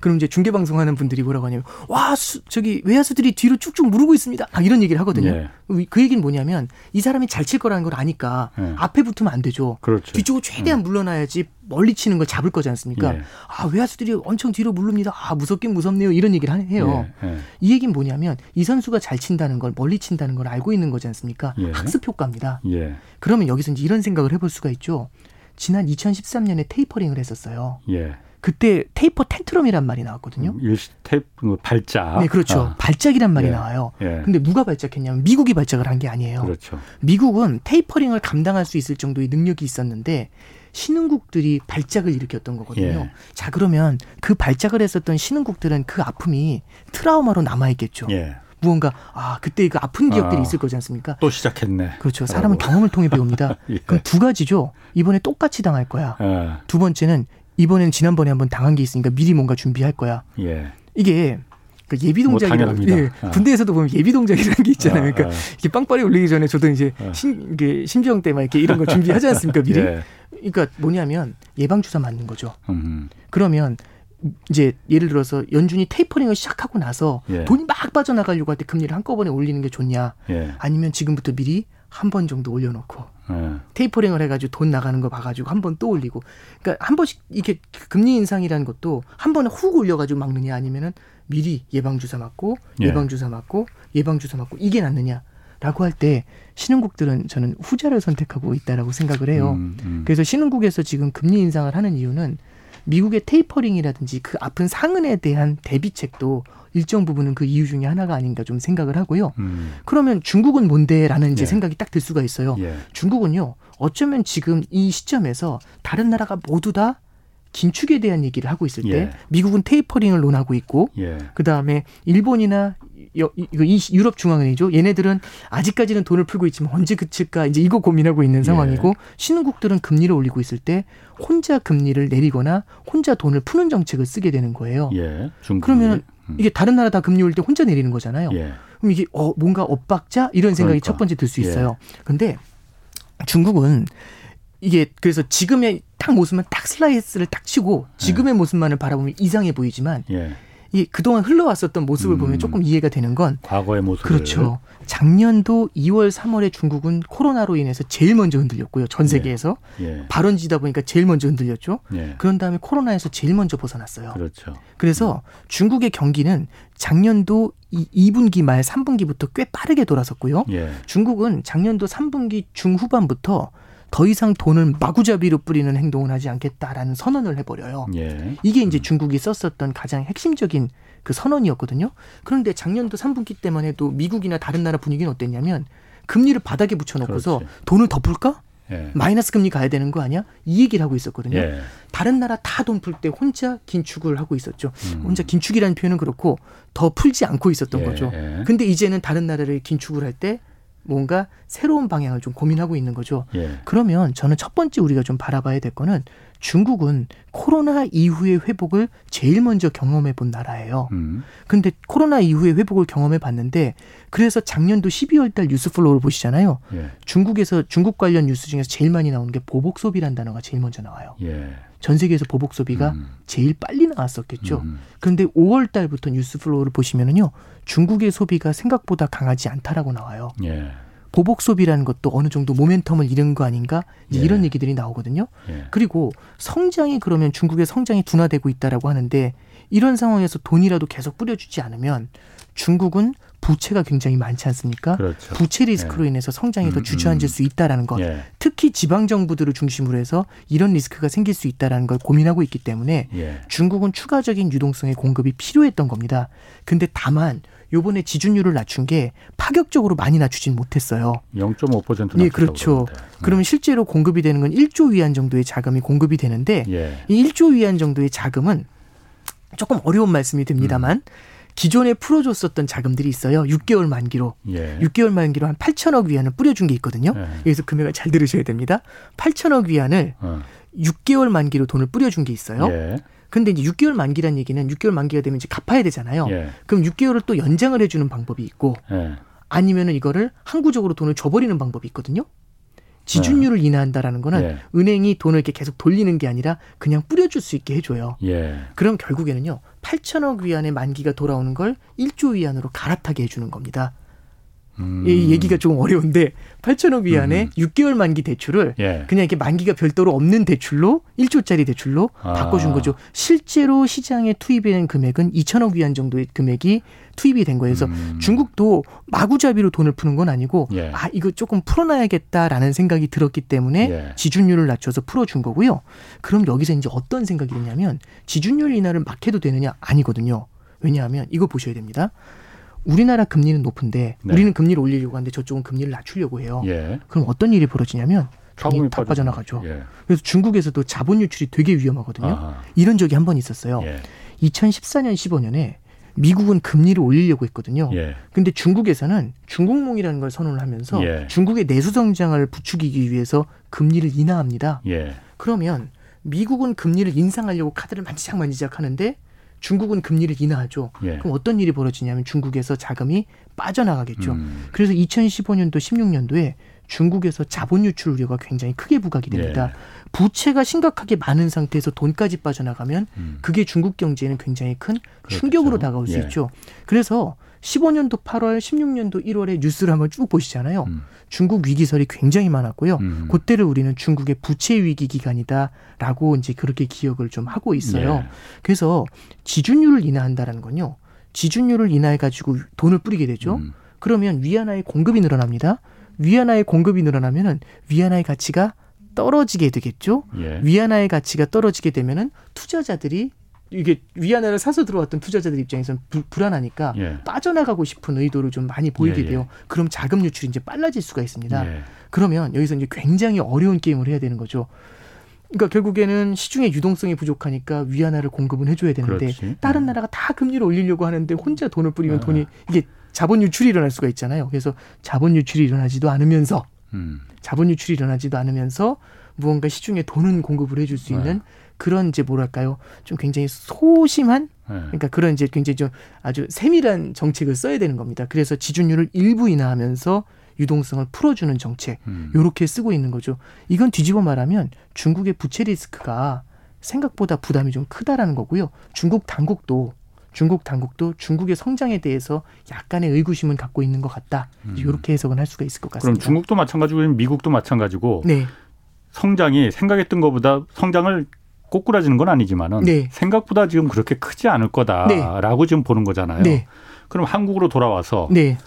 그럼 이제 중계 방송하는 분들이 뭐라고 하냐면 와 수, 저기 외야수들이 뒤로 쭉쭉 무르고 있습니다. 막 이런 얘기를 하거든요. 예. 그 얘기는 뭐냐면 이 사람이 잘 칠 거라는 걸 아니까 예. 앞에 붙으면 안 되죠. 그렇죠. 뒤쪽으로 최대한 물러나야지 멀리 치는 걸 잡을 거지 않습니까? 예. 아 외야수들이 엄청 뒤로 물릅니다. 아 무섭긴 무섭네요. 이런 얘기를 하- 해요. 예. 예. 이 얘기는 뭐냐면 이 선수가 잘 친다는 걸 멀리 친다는 걸 알고 있는 거지 않습니까? 예. 학습 효과입니다. 예. 그러면 여기서 이제 이런 생각을 해볼 수가 있죠. 지난 2013년에 테이퍼링을 했었어요. 예. 그때 테이퍼 텐트럼이란 말이 나왔거든요. 일시 탭뭐 발작. 네, 그렇죠. 아, 발작이란 말이 예. 나와요. 예. 근데 누가 발작했냐면 미국이 발작을 한 게 아니에요. 그렇죠. 미국은 테이퍼링을 감당할 수 있을 정도의 능력이 있었는데 신흥국들이 발작을 일으켰던 거거든요. 예. 자, 그러면 그 발작을 했었던 신흥국들은 그 아픔이 트라우마로 남아 있겠죠. 예. 무언가 아, 그때 그 아픈 기억들이 아. 있을 거지 않습니까? 또 시작했네. 그렇죠. 사람은. 경험을 통해 배웁니다. 예. 그럼 두 가지죠. 이번에 똑같이 당할 거야. 아, 두 번째는 이번엔 지난번에 한번 당한 게 있으니까 미리 뭔가 준비할 거야. 예. 이게 그 예비 뭐 동작이라고 당연합니다. 예, 아. 군대에서도 보면 예비 동작이라는 게 있잖아요. 아, 그러니까 아. 이게 빵빠레 올리기 전에 저도 이제 아. 신, 이게 심지영 때막 이렇게 이런 거 준비하지 않습니까 미리? 예. 그러니까 뭐냐면 예방 주사 맞는 거죠. 음. 그러면 이제 예를 들어서 연준이 테이퍼링을 시작하고 나서 예. 돈이 막 빠져나가려고 할 때 금리를 한꺼번에 올리는 게 좋냐? 예. 아니면 지금부터 미리 한 번 정도 올려놓고 예. 테이퍼링을 해가지고 돈 나가는 거 봐가지고 한 번 또 올리고 그러니까 한 번씩 이게 금리 인상이라는 것도 한 번에 훅 올려가지고 막느냐 아니면은 미리 예방 주사 맞고 예. 예방 주사 맞고 예방 주사 맞고 이게 낫느냐 라고 할 때 신흥국들은 저는 후자를 선택하고 있다라고 생각을 해요. 음, 음. 그래서 신흥국에서 지금 금리 인상을 하는 이유는 미국의 테이퍼링이라든지 그 아픈 상흔에 대한 대비책도 일정 부분은 그 이유 중에 하나가 아닌가 좀 생각을 하고요. 음. 그러면 중국은 뭔데라는 이제 예. 생각이 딱 들 수가 있어요. 예. 중국은요, 어쩌면 지금 이 시점에서 다른 나라가 모두 다 긴축에 대한 얘기를 하고 있을 때 예. 미국은 테이퍼링을 논하고 있고 예. 그 다음에 일본이나 이- 이 유럽 중앙은행이죠. 얘네들은 아직까지는 돈을 풀고 있지만 언제 그칠까 이제 이거 고민하고 있는 예. 상황이고 신흥국들은 금리를 올리고 있을 때 혼자 금리를 내리거나 혼자 돈을 푸는 정책을 쓰게 되는 거예요. 예. 중국. 음. 이게 다른 나라 다 금리 올 때 혼자 내리는 거잖아요. 예. 그럼 이게 어 뭔가 엇박자 이런 생각이 그러니까. 첫 번째 들수 예. 있어요. 근데 중국은 이게 그래서 지금의 딱 모습만 딱 슬라이스를 딱 치고 지금의 모습만을 바라보면 이상해 보이지만 예. 이 그동안 흘러왔었던 모습을 음. 보면 조금 이해가 되는 건 과거의 모습을 그렇죠. 작년도 2월, 3월에 중국은 코로나로 인해서 제일 먼저 흔들렸고요. 전 세계에서 예. 발원지다 보니까 제일 먼저 흔들렸죠. 예. 그런 다음에 코로나에서 제일 먼저 벗어났어요. 그렇죠. 그래서 중국의 경기는 작년도 이 2분기 말 3분기부터 꽤 빠르게 돌아섰고요. 예. 중국은 작년도 3분기 중후반부터 더 이상 돈을 마구잡이로 뿌리는 행동을 하지 않겠다라는 선언을 해버려요. 예. 이게 이제 중국이 썼었던 가장 핵심적인 그 선언이었거든요. 그런데 작년도 3분기 때만 해도 미국이나 다른 나라 분위기는 어땠냐면 금리를 바닥에 붙여놓고서 그렇지. 돈을 더 풀까? 예. 마이너스 금리 가야 되는 거 아니야? 이 얘기를 하고 있었거든요. 예. 다른 나라 다 돈 풀 때 혼자 긴축을 하고 있었죠. 음. 혼자 긴축이라는 표현은 그렇고 더 풀지 않고 있었던 예, 거죠. 예. 근데 이제는 다른 나라를 긴축을 할 때 뭔가 새로운 방향을 좀 고민하고 있는 거죠. 예. 그러면 저는 첫 번째 우리가 좀 바라봐야 될 거는 중국은 코로나 이후의 회복을 제일 먼저 경험해 본 나라예요. 음. 근데 코로나 이후의 회복을 경험해 봤는데 그래서 작년도 12월 달 뉴스 flow를 보시잖아요. 예. 중국에서 중국 관련 뉴스 중에서 제일 많이 나오는 게 보복 소비라는 단어가 제일 먼저 나와요. 예. 전 세계에서 보복 소비가 음. 제일 빨리 나왔었겠죠. 음. 그런데 5월 달부터 뉴스 flow를 보시면은요. 중국의 소비가 생각보다 강하지 않다라고 나와요. 예. 보복 소비라는 것도 어느 정도 모멘텀을 잃은 거 아닌가? 예. 이런 얘기들이 나오거든요. 예. 그리고 성장이 그러면 중국의 성장이 둔화되고 있다라고 하는데 이런 상황에서 돈이라도 계속 뿌려주지 않으면 중국은 부채가 굉장히 많지 않습니까? 그렇죠. 부채 리스크로 인해서 성장이 더 음, 주저앉을 음. 수 있다라는 것. 예. 특히 지방 정부들을 중심으로 해서 이런 리스크가 생길 수 있다라는 걸 고민하고 있기 때문에 예. 중국은 추가적인 유동성의 공급이 필요했던 겁니다. 근데 다만 요번에 지준율을 낮춘 게 파격적으로 많이 낮추진 못했어요. 0.5% 예, 그렇죠. 그러면 실제로 공급이 되는 건 1조 위안 정도의 자금이 공급이 되는데 예. 이 1조 위안 정도의 자금은 조금 어려운 말씀이 됩니다만 기존에 풀어줬었던 자금들이 있어요. 6개월 만기로. 예. 6개월 만기로 한 8천억 위안을 뿌려준 게 있거든요. 예. 여기서 금액을 잘 들으셔야 됩니다. 8천억 위안을 어. 6개월 만기로 돈을 뿌려준 게 있어요. 예. 근데 이제 6개월 만기란 얘기는 6개월 만기가 되면 이제 갚아야 되잖아요. 예. 그럼 6개월을 또 연장을 해주는 방법이 있고 예. 아니면은 이거를 항구적으로 돈을 줘버리는 방법이 있거든요. 지준율을 인하한다라는 거는 예. 은행이 돈을 이렇게 계속 돌리는 게 아니라 그냥 뿌려줄 수 있게 해줘요. 예. 그럼 결국에는요, 8천억 위안의 만기가 돌아오는 걸 1조 위안으로 갈아타게 해주는 겁니다. 음. 이 얘기가 조금 어려운데 8천억 위안의 음. 6개월 만기 대출을 예. 그냥 이렇게 만기가 별도로 없는 대출로 1조짜리 대출로 아. 바꿔준 거죠. 실제로 시장에 투입된 금액은 2천억 위안 정도의 금액이 투입이 된 거예요. 그래서 음. 중국도 마구잡이로 돈을 푸는 건 아니고 예. 아 이거 조금 풀어놔야겠다라는 생각이 들었기 때문에 예. 지준율을 낮춰서 풀어준 거고요. 그럼 여기서 이제 어떤 생각이 드냐면 지준율 인하를 막 해도 되느냐 아니거든요. 왜냐하면 이거 보셔야 됩니다. 우리나라 금리는 높은데 네. 우리는 금리를 올리려고 하는데 저쪽은 금리를 낮추려고 해요. 예. 그럼 어떤 일이 벌어지냐면 돈이 탁 빠져- 빠져나가죠. 예. 그래서 중국에서도 자본 유출이 되게 위험하거든요. 아하. 이런 적이 한 번 있었어요. 예. 2014년, 15년에 미국은 금리를 올리려고 했거든요. 예. 근데 중국에서는 중국몽이라는 걸 선언을 하면서 예. 중국의 내수 성장을 부추기기 위해서 금리를 인하합니다. 예. 그러면 미국은 금리를 인상하려고 카드를 만지작 만지작 하는데 중국은 금리를 인하하죠. 예. 그럼 어떤 일이 벌어지냐면 중국에서 자금이 빠져나가겠죠. 음. 그래서 2015년도, 16년도에 중국에서 자본 유출 우려가 굉장히 크게 부각이 됩니다. 예. 부채가 심각하게 많은 상태에서 돈까지 빠져나가면 음. 그게 중국 경제에는 굉장히 큰 그렇겠죠. 충격으로 다가올 수 예. 있죠. 그래서 15년도 8월, 16년도 1월에 뉴스를 한번 쭉 보시잖아요. 음. 중국 위기설이 굉장히 많았고요. 음. 그때를 우리는 중국의 부채 위기 기간이다라고 이제 그렇게 기억을 좀 하고 있어요. 예. 그래서 지준율을 인하한다라는 건요. 지준율을 인하해 가지고 돈을 뿌리게 되죠. 음. 그러면 위안화의 공급이 늘어납니다. 위안화의 공급이 늘어나면은 위안화의 가치가 떨어지게 되겠죠. 예. 위안화의 가치가 떨어지게 되면은 투자자들이 이게 위안화를 사서 들어왔던 투자자들 입장에서는 불, 불안하니까 예. 빠져나가고 싶은 의도를 좀 많이 보이게 예, 예. 돼요. 그럼 자금 유출이 이제 빨라질 수가 있습니다. 예. 그러면 여기서 이제 굉장히 어려운 게임을 해야 되는 거죠. 그러니까 결국에는 시중에 유동성이 부족하니까 위안화를 공급은 해줘야 되는데 그렇지. 다른 음. 나라가 다 금리를 올리려고 하는데 혼자 돈을 뿌리면 아. 돈이 이게 자본 유출이 일어날 수가 있잖아요. 그래서 자본 유출이 일어나지도 않으면서 음. 자본 유출이 일어나지도 않으면서 무언가 시중에 돈은 공급을 해줄 수 있는 그런 이제 뭐랄까요 좀 굉장히 소심한 예. 그러니까 그런 이제 굉장히 좀 아주 세밀한 정책을 써야 되는 겁니다. 그래서 지준율을 일부 인하하면서 유동성을 풀어주는 정책 음. 요렇게 쓰고 있는 거죠. 이건 뒤집어 말하면 중국의 부채 리스크가 생각보다 부담이 좀 크다라는 거고요. 중국 당국도 중국 당국도 중국의 성장에 대해서 약간의 의구심은 갖고 있는 것 같다. 이렇게 해석은 할 수가 있을 것 음. 그럼 같습니다. 중국도 마찬가지고 미국도 마찬가지고 네, 성장이 생각했던 것보다 성장을 꼬꾸라지는 건 아니지만은 네. 생각보다 지금 그렇게 크지 않을 거다라고 지금 보는 거잖아요. 네, 그럼 한국으로 돌아와서 네,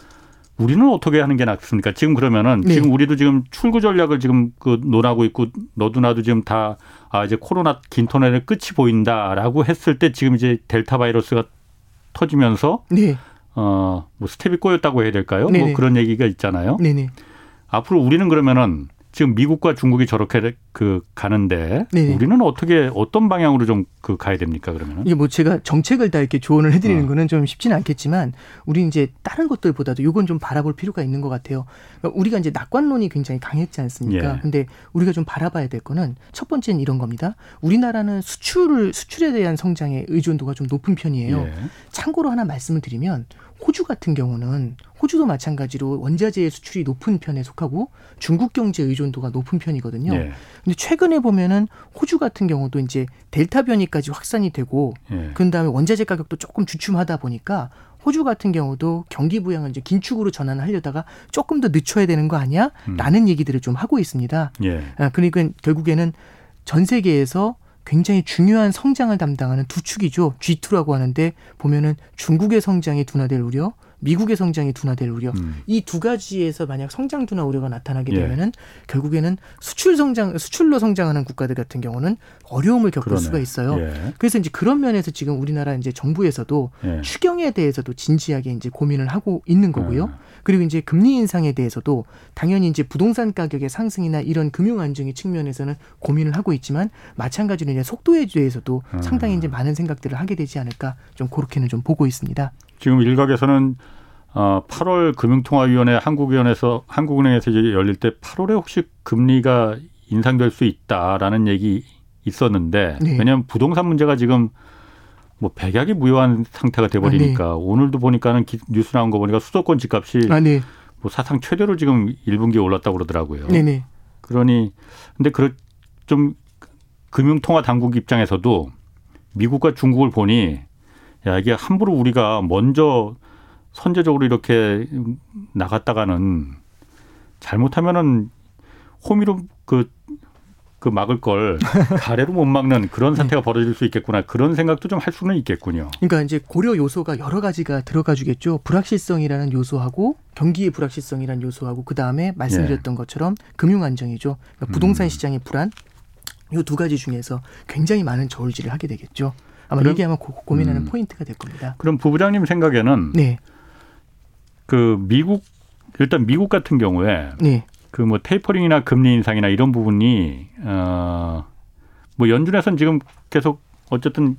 우리는 어떻게 하는 게 낫습니까? 지금 그러면은 네. 지금 우리도 지금 출구 전략을 지금 그 논하고 있고 너도 나도 지금 다 아, 이제 코로나 긴 터널의 끝이 보인다라고 했을 때 지금 이제 델타 바이러스가 터지면서 네, 어, 뭐 스텝이 꼬였다고 해야 될까요? 뭐 그런 얘기가 있잖아요. 네, 네. 앞으로 우리는 그러면은 지금 미국과 중국이 저렇게 그 가는데 네네. 우리는 어떻게 어떤 방향으로 좀 그 가야 됩니까 그러면은? 이게 뭐 제가 정책을 다 이렇게 조언을 해드리는 어. 거는 좀 쉽지는 않겠지만 우리 이제 다른 것들보다도 요건 좀 바라볼 필요가 있는 것 같아요. 그러니까 우리가 이제 낙관론이 굉장히 강했지 않습니까? 예. 근데 우리가 좀 바라봐야 될 거는 첫 번째는 이런 겁니다. 우리나라는 수출을 수출에 대한 성장의 의존도가 좀 높은 편이에요. 예. 참고로 하나 말씀을 드리면 호주 같은 경우는 호주도 마찬가지로 원자재 수출이 높은 편에 속하고 중국 경제 의존도가 높은 편이거든요. 예. 근데 최근에 보면은 호주 같은 경우도 이제 델타 변이까지 확산이 되고 예. 그 다음에 원자재 가격도 조금 주춤하다 보니까 호주 같은 경우도 경기 부양을 이제 긴축으로 전환하려다가 조금 더 늦춰야 되는 거 아니야? 음. 라는 얘기들을 좀 하고 있습니다. 예. 아, 그러니까 결국에는 전 세계에서 굉장히 중요한 성장을 담당하는 두 축이죠. G2라고 하는데 보면은 중국의 성장이 둔화될 우려, 미국의 성장이 둔화될 우려. 음. 이두 가지에서 만약 성장 둔화 우려가 나타나게 예. 되면은 결국에는 수출 성장 수출로 성장하는 국가들 같은 경우는 어려움을 겪을 그러네. 수가 있어요. 예. 그래서 이제 그런 면에서 지금 우리나라 이제 정부에서도 예. 추경에 대해서도 진지하게 이제 고민을 하고 있는 거고요. 예. 그리고 이제 금리 인상에 대해서도 당연히 이제 부동산 가격의 상승이나 이런 금융 안정의 측면에서는 고민을 하고 있지만 마찬가지로 이제 속도에 대해서도 음. 상당히 이제 많은 생각들을 하게 되지 않을까 좀 그렇게는 좀 보고 있습니다. 지금 일각에서는 어 8월 금융통화위원회 한국위원회에서 한국은행에서 이제 열릴 때 8월에 혹시 금리가 인상될 수 있다라는 얘기 있었는데 네. 왜냐하면 부동산 문제가 지금 뭐 백약이 무효한 상태가 돼버리니까 아, 네. 오늘도 보니까는 기, 뉴스 나온 거 보니까 수도권 집값이 아, 네. 뭐 사상 최대로 지금 1분기에 올랐다고 그러더라고요. 네네. 네. 그러니 근데 그좀 금융통화 당국 입장에서도 미국과 중국을 보니 야 이게 함부로 우리가 먼저 선제적으로 이렇게 나갔다가는 잘못하면은 호미로 그 그 막을 걸 가래로 못 막는 그런 네. 사태가 벌어질 수 있겠구나 그런 생각도 좀 할 수는 있겠군요. 그러니까 이제 고려 요소가 여러 가지가 들어가주겠죠. 불확실성이라는 요소하고 경기의 불확실성이라는 요소하고 그 다음에 말씀드렸던 예. 것처럼 금융 안정이죠. 그러니까 부동산 음. 시장의 불안 이두 가지 중에서 굉장히 많은 저울질을 하게 되겠죠. 아마 그럼, 이게 아마 고, 민하는 음. 포인트가 될 겁니다. 그럼 부부장님 생각에는 네. 그 미국 일단 미국 같은 경우에 네. 그 뭐 tapering이나 금리 인상이나 이런 부분이 어뭐 연준에서는 지금 계속 어쨌든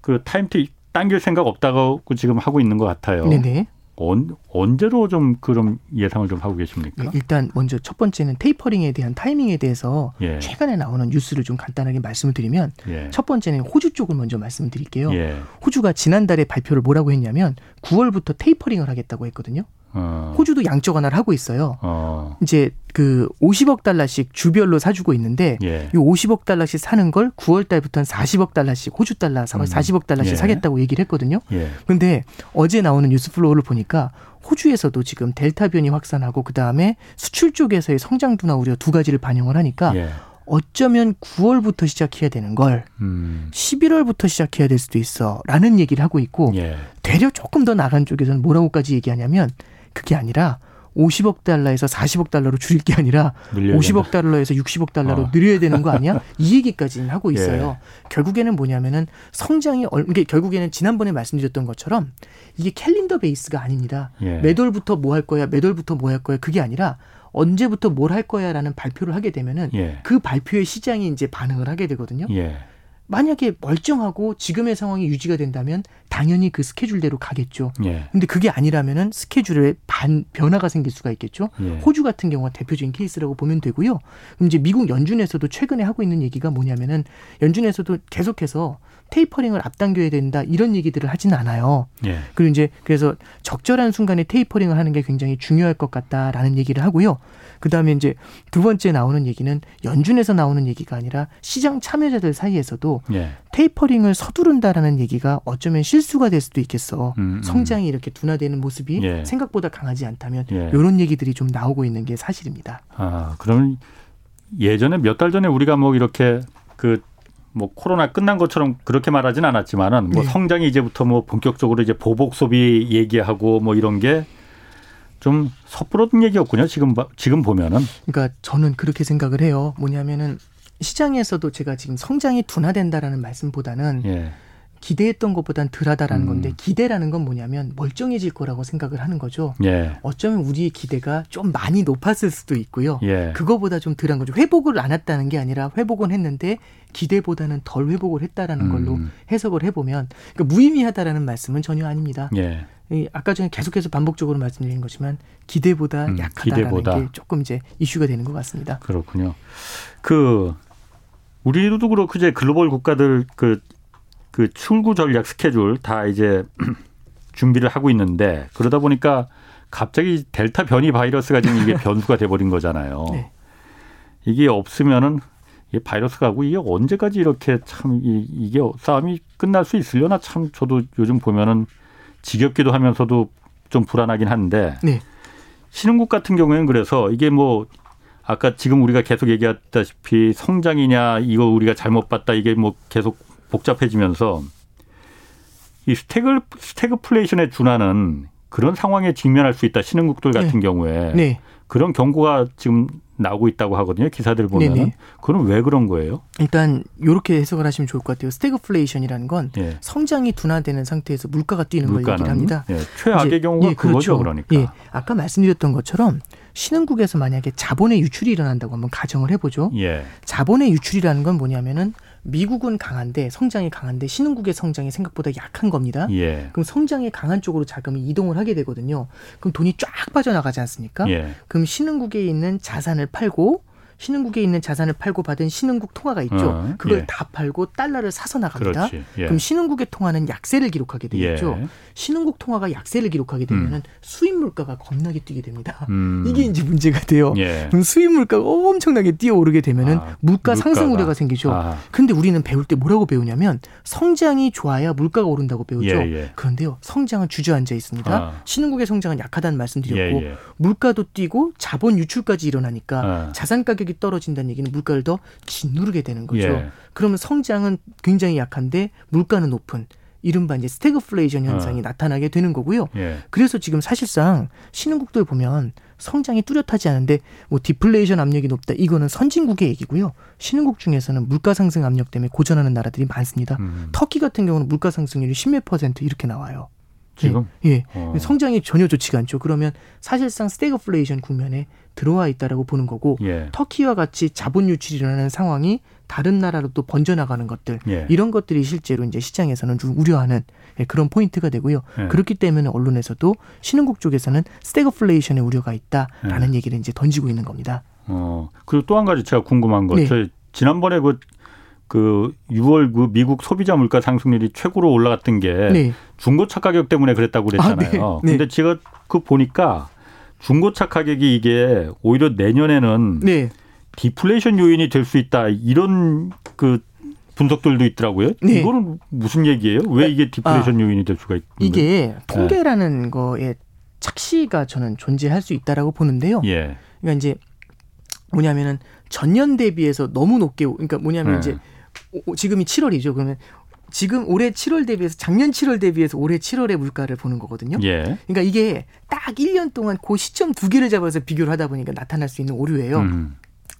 그 timetable 당길 생각 없다고 지금 하고 있는 것 같아요. 네네. 언, 언제로 좀 그런 예상을 좀 하고 계십니까? 네, 일단 먼저 첫 번째는 테이퍼링에 대한 타이밍에 대해서 예. 최근에 나오는 뉴스를 좀 간단하게 말씀을 드리면 예. 첫 번째는 호주 쪽을 먼저 말씀드릴게요. 예. 호주가 지난달에 발표를 뭐라고 했냐면 9월부터 테이퍼링을 하겠다고 했거든요. 어. 호주도 양적 완화를 하고 있어요. 어. 이제 그 50억 달러씩 주별로 사주고 있는데 예. 이 50억 달러씩 사는 걸 9월 달부터는 40억 달러씩 호주 달러 40억 음. 달러씩 예. 사겠다고 얘기를 했거든요. 예. 그런데 어제 나오는 뉴스 flow를 보니까 호주에서도 지금 델타 변이 확산하고 그다음에 수출 쪽에서의 성장 둔화 우려 두 가지를 반영을 하니까 예. 어쩌면 9월부터 시작해야 되는 걸 음. 11월부터 시작해야 될 수도 있어라는 얘기를 하고 있고 예. 되려 조금 더 나간 쪽에서는 뭐라고까지 얘기하냐면 그게 아니라 50억 달러에서 40억 달러로 줄일 게 아니라 50억 달러에서 60억 달러로 어. 늘려야 되는 거 아니야? 이 얘기까지는 하고 예. 있어요. 예. 결국에는 뭐냐면은 성장이 얼 이게 결국에는 지난번에 말씀드렸던 것처럼 이게 캘린더 베이스가 아닙니다. 예. 매월부터 뭐 할 거야, 매월부터 뭐 할 거야 그게 아니라 언제부터 뭘 할 거야라는 발표를 하게 되면은 예. 그 발표에 시장이 이제 반응을 하게 되거든요. 예. 만약에 멀쩡하고 지금의 상황이 유지가 된다면 당연히 그 스케줄대로 가겠죠. 예. 근데 그게 아니라면은 스케줄에 반 변화가 생길 수가 있겠죠. 예. 호주 같은 경우가 대표적인 케이스라고 보면 되고요. 그럼 이제 미국 연준에서도 최근에 하고 있는 얘기가 뭐냐면은 연준에서도 계속해서 테이퍼링을 앞당겨야 된다 이런 얘기들을 하지는 않아요. 예. 그리고 이제 그래서 적절한 순간에 테이퍼링을 하는 게 굉장히 중요할 것 같다라는 얘기를 하고요. 그 다음에 이제 두 번째 나오는 얘기는 연준에서 나오는 얘기가 아니라 시장 참여자들 사이에서도 예. 테이퍼링을 서두른다라는 얘기가 어쩌면 실수가 될 수도 있겠어. 음, 음. 성장이 이렇게 둔화되는 모습이 예. 생각보다 강하지 않다면 예. 이런 얘기들이 좀 나오고 있는 게 사실입니다. 아, 그러면 예전에 몇 달 전에 우리가 뭐 이렇게 그 뭐 코로나 끝난 것처럼 그렇게 말하진 않았지만은 뭐 네. 성장이 이제부터 뭐 본격적으로 이제 보복 소비 얘기하고 뭐 이런 게좀 섣부른 얘기였군요. 지금 지금 보면은. 그러니까 저는 그렇게 생각을 해요. 뭐냐면은 시장에서도 제가 지금 성장이 둔화된다라는 말씀보다는 예. 기대했던 것보단 덜하다라는 음. 건데 기대라는 건 뭐냐면 멀쩡해질 거라고 생각을 하는 거죠. 예. 어쩌면 우리의 기대가 좀 많이 높았을 수도 있고요. 예. 그거보다 좀 덜한 거죠. 회복을 안 했다는 게 아니라 회복은 했는데 기대보다는 덜 회복을 했다라는 음. 걸로 해석을 해보면 그러니까 무의미하다라는 말씀은 전혀 아닙니다. 예. 아까 전에 계속해서 반복적으로 말씀드린 거지만 기대보다 음, 약하다라는 기대보다. 게 조금 이제 이슈가 되는 것 같습니다. 그렇군요. 그 우리도 그렇고 이제 글로벌 국가들 그 그 출구 전략 스케줄 다 이제 준비를 하고 있는데 그러다 보니까 갑자기 델타 변이 바이러스가 지금 이게 변수가 돼버린 거잖아요. 네. 이게 없으면은 이 바이러스가 하고 이게 언제까지 이렇게 참 이, 이게 싸움이 끝날 수 있으려나 참 저도 요즘 보면은 지겹기도 하면서도 좀 불안하긴 한데 네. 신흥국 같은 경우에는 그래서 이게 뭐 아까 지금 우리가 계속 얘기했다시피 성장이냐 이거 우리가 잘못 봤다 이게 뭐 계속 복잡해지면서 이 스태그 스태그플레이션에 준하는 그런 상황에 직면할 수 있다. 신흥국들 같은 네. 경우에 네. 그런 경고가 지금 나오고 있다고 하거든요. 기사들 보면. 네네. 그럼 왜 그런 거예요? 일단 이렇게 해석을 하시면 좋을 것 같아요. 스태그플레이션이라는 건 예. 성장이 둔화되는 상태에서 물가가 뛰는 걸 얘기를 합니다. 예, 최악의 경우가 예, 그거죠, 그렇죠. 그러니까. 예, 아까 말씀드렸던 것처럼 신흥국에서 만약에 자본의 유출이 일어난다고 한번 가정을 해보죠. 예. 자본의 유출이라는 건 뭐냐면은 미국은 강한데 성장이 강한데 신흥국의 성장이 생각보다 약한 겁니다. 예. 그럼 성장이 강한 쪽으로 자금이 이동을 하게 되거든요. 그럼 돈이 쫙 빠져나가지 않습니까? 예. 그럼 신흥국에 있는 자산을 팔고 신흥국에 있는 자산을 팔고 받은 신흥국 통화가 있죠. 어, 그걸 예. 다 팔고 달러를 사서 나갑니다. 예. 그럼 신흥국의 통화는 약세를 기록하게 되겠죠. 예. 신흥국 통화가 약세를 기록하게 되면은 수입 물가가 겁나게 뛰게 됩니다. 음. 이게 이제 문제가 돼요. 예. 그럼 수입 물가가 엄청나게 뛰어오르게 되면은 아, 물가 상승 물가가. 우려가 생기죠. 아. 근데 우리는 배울 때 뭐라고 배우냐면 성장이 좋아야 물가가 오른다고 배우죠. 예, 예. 그런데요, 성장은 주저앉아 있습니다. 아. 신흥국의 성장은 약하다는 말씀드렸고. 물가도 뛰고 자본 유출까지 일어나니까 아. 자산 가격이 떨어진다는 얘기는 물가를 더 짓누르게 되는 거죠. 예. 그러면 성장은 굉장히 약한데 물가는 높은 이른바 이제 스태그플레이션 현상이 어. 나타나게 되는 거고요. 예. 그래서 지금 사실상 신흥국들 보면 성장이 뚜렷하지 않은데 뭐 디플레이션 압력이 높다 이거는 선진국의 얘기고요. 신흥국 중에서는 물가 상승 압력 때문에 고전하는 나라들이 많습니다. 음. 터키 같은 경우는 물가 상승률이 10몇 퍼센트 이렇게 나와요. 지금 예. 예. 어. 성장이 전혀 좋지가 않죠. 그러면 사실상 스태그플레이션 국면에 들어와 있다라고 보는 거고 예. 터키와 같이 자본 유출이 일어나는 상황이 다른 나라로 또 번져나가는 것들 예. 이런 것들이 실제로 이제 시장에서는 좀 우려하는 예, 그런 포인트가 되고요. 예. 그렇기 때문에 언론에서도 신흥국 쪽에서는 스태그플레이션의 우려가 있다라는 예. 얘기를 이제 던지고 있는 겁니다. 어. 그리고 또 한 가지 제가 궁금한 거. 네. 저 지난번에 그, 그 6월 그 미국 소비자 물가 상승률이 최고로 올라갔던 게 네. 중고차 가격 때문에 그랬다고 그랬잖아요. 아, 네. 네. 근데 제가 그 보니까 중고차 가격이 이게 오히려 내년에는 네. 디플레이션 요인이 될 수 있다 이런 그 분석들도 있더라고요. 네. 이거는 무슨 얘기예요? 왜 이게 디플레이션 요인이 될 수가 있는 이게 통계라는 거에 착시가 저는 존재할 수 있다라고 보는데요. 예. 그러니까 이제 뭐냐면은 전년 대비해서 너무 높게 그러니까 뭐냐면 네. 이제 오- 지금이 7월이죠. 그러면 지금 올해 7월 대비해서 작년 7월 대비해서 올해 7월의 물가를 보는 거거든요. 예. 그러니까 이게 딱 1년 동안 그 시점 두 개를 잡아서 비교를 하다 보니까 나타날 수 있는 오류예요. 음.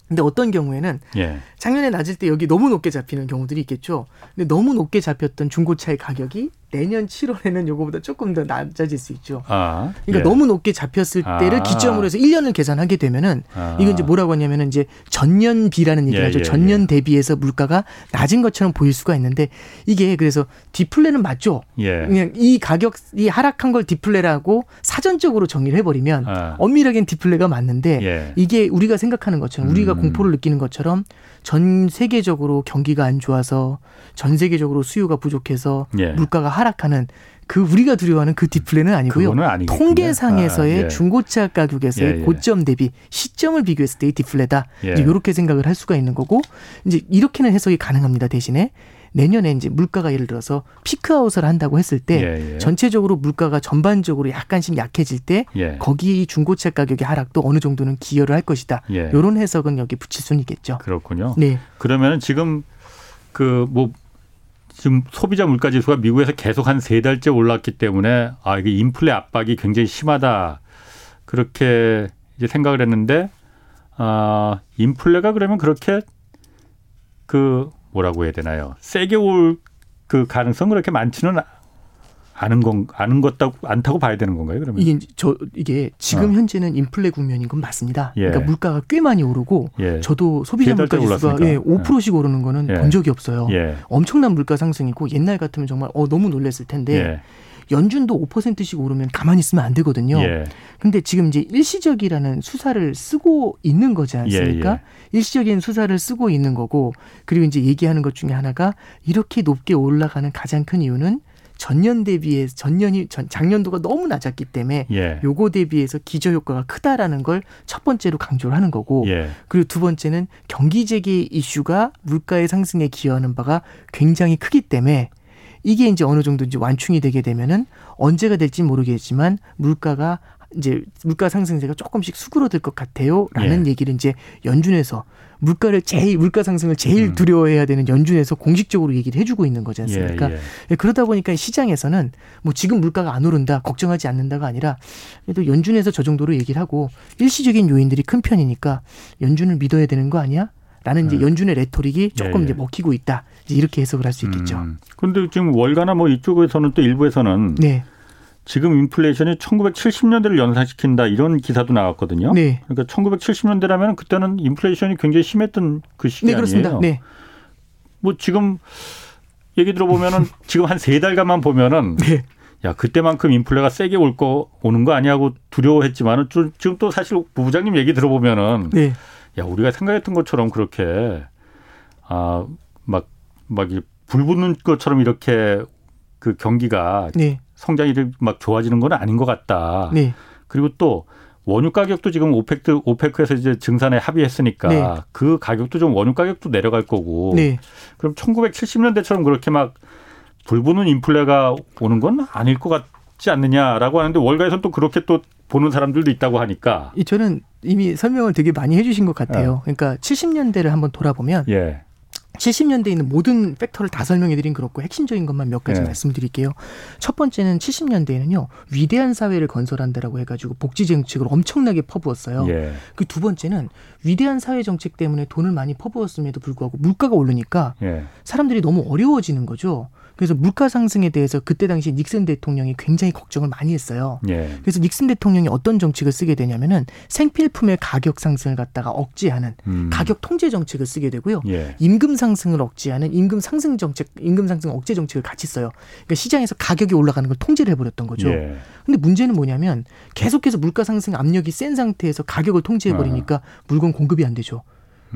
근데 어떤 경우에는 예. 작년에 낮을 때 여기 너무 높게 잡히는 경우들이 있겠죠. 근데 너무 높게 잡혔던 중고차의 가격이 내년 7월에는 요거보다 조금 더 낮아질 수 있죠. 아. 그러니까 예. 너무 높게 잡혔을 아. 때를 기점으로 해서 1년을 계산하게 되면은 아. 이건 이제 뭐라고 하냐면은 이제 전년비라는 얘기를 예, 하죠. 예, 전년 대비해서 물가가 낮은 것처럼 보일 수가 있는데 이게 그래서 디플레는 맞죠. 예. 그냥 이 가격이 하락한 걸 디플레라고 사전적으로 정의를 해버리면 아. 엄밀하게는 디플레가 맞는데 예. 이게 우리가 생각하는 것처럼 우리가 음. 공포를 느끼는 것처럼 전 세계적으로 경기가 안 좋아서 전 세계적으로 수요가 부족해서 예. 물가가 하락하는 그 우리가 두려워하는 그 디플레는 아니고요. 통계상에서의 아, 예. 중고차 가격에서의 예, 예. 고점 대비 시점을 비교했을 때의 디플레다. 예. 이제 이렇게 생각을 할 수가 있는 거고 이제 이렇게는 해석이 가능합니다. 대신에 내년에 이제 물가가 예를 들어서 피크아웃을 한다고 했을 때 예, 예. 전체적으로 물가가 전반적으로 약간씩 약해질 때 예. 거기 중고차 가격의 하락도 어느 정도는 기여를 할 것이다. 예. 이런 해석은 여기 붙일 수는 있겠죠. 그렇군요. 네. 그러면은 지금 그 뭐 지금 소비자 물가 지수가 미국에서 계속 한 세 달째 올랐기 때문에 아 이게 인플레 압박이 굉장히 심하다 그렇게 이제 생각을 했는데 아 인플레가 그러면 그렇게 그 뭐라고 해야 되나요? 세게 올 그 가능성 그렇게 많지는 않은 건 않은 것다고 않다고 봐야 되는 건가요? 그러면 이게 저 이게 지금 어. 현재는 인플레 국면인 건 맞습니다. 예. 그러니까 물가가 꽤 많이 오르고 예. 저도 소비자 물가 지수가. 예, 5%씩 오르는 거는 예. 본 적이 없어요. 예. 엄청난 물가 상승이고 옛날 같으면 정말 어 너무 놀랐을 텐데 예. 연준도 5%씩 오르면 가만히 있으면 안 되거든요. 예. 근데 지금 이제 일시적이라는 수사를 쓰고 있는 거지 않습니까? 예, 일시적인 수사를 쓰고 있는 거고 그리고 이제 얘기하는 것 중에 하나가 이렇게 높게 올라가는 가장 큰 이유는 전년 대비해 전년이 전 작년도가 너무 낮았기 때문에 예. 요거 대비해서 기저 효과가 크다라는 걸 첫 번째로 강조를 하는 거고 예. 그리고 두 번째는 경기 재개 이슈가 물가의 상승에 기여하는 바가 굉장히 크기 때문에 이게 이제 어느 정도 이제 완충이 되게 되면은 언제가 될지 모르겠지만 물가가 이제 물가 상승세가 조금씩 수그러들 것 같아요라는 예. 얘기를 이제 연준에서 물가를 제일 물가 상승을 제일 음. 두려워해야 되는 연준에서 공식적으로 얘기를 해주고 있는 거지 않습니까? 예, 예. 예, 그러다 보니까 시장에서는 뭐 지금 물가가 안 오른다 걱정하지 않는다가 아니라 그래도 연준에서 저 정도로 얘기를 하고 일시적인 요인들이 큰 편이니까 연준을 믿어야 되는 거 아니야? 라는 이제 네. 연준의 레토릭이 조금 예, 이제 먹히고 있다. 이제 이렇게 해석을 할 수 있겠죠. 음. 그런데 지금 월가나 뭐 이쪽에서는 또 일부에서는 네. 지금 인플레이션이 1970년대를 연상시킨다 이런 기사도 나왔거든요. 네. 그러니까 1970년대라면 그때는 인플레이션이 굉장히 심했던 그 시기 네, 그렇습니다. 아니에요. 네. 뭐 지금 얘기 들어보면은 지금 한 세 달간만 보면은 네. 야 그때만큼 인플레가 세게 올 거 오는 거 아니냐고 두려워했지만은 지금 또 사실 부부장님 얘기 들어보면은 네. 야 우리가 생각했던 것처럼 그렇게 아막막 막 불 붙는 것처럼 이렇게 그 경기가 네. 성장이 막 좋아지는 건 아닌 것 같다. 네. 그리고 또 원유 가격도 지금 오펙트 오페크에서 이제 증산에 합의했으니까 네. 그 가격도 좀 원유 가격도 내려갈 거고. 네. 그럼 1970년대처럼 그렇게 막 불붙는 인플레가 오는 건 아닐 것 같 지 않느냐라고 하는데 월가에서는 또 그렇게 또 보는 사람들도 있다고 하니까. 저는 이미 설명을 되게 많이 해주신 것 같아요. 어. 그러니까 70년대를 한번 돌아보면 예. 70년대에 있는 모든 팩터를 다 설명해 드린 그렇고 핵심적인 것만 몇 가지 네. 말씀드릴게요. 첫 번째는 70년대에는요. 위대한 사회를 건설한다라고 해 가지고 복지 정책을 엄청나게 퍼부었어요. 예. 그두 번째는 위대한 사회 정책 때문에 돈을 많이 퍼부었음에도 불구하고 물가가 오르니까 예. 사람들이 너무 어려워지는 거죠. 그래서 물가 상승에 대해서 그때 당시 닉슨 대통령이 굉장히 걱정을 많이 했어요. 예. 그래서 닉슨 대통령이 어떤 정책을 쓰게 되냐면은 생필품의 가격 상승을 갖다가 억제하는 음. 가격 통제 정책을 쓰게 되고요. 예. 임금 상승을 억제하는 임금 상승 정책, 임금 상승 억제 정책을 같이 써요. 그러니까 시장에서 가격이 올라가는 걸 통제를 해버렸던 거죠. 예. 근데 문제는 뭐냐면 계속해서 물가 상승 압력이 센 상태에서 가격을 통제해버리니까 아. 물건 공급이 안 되죠.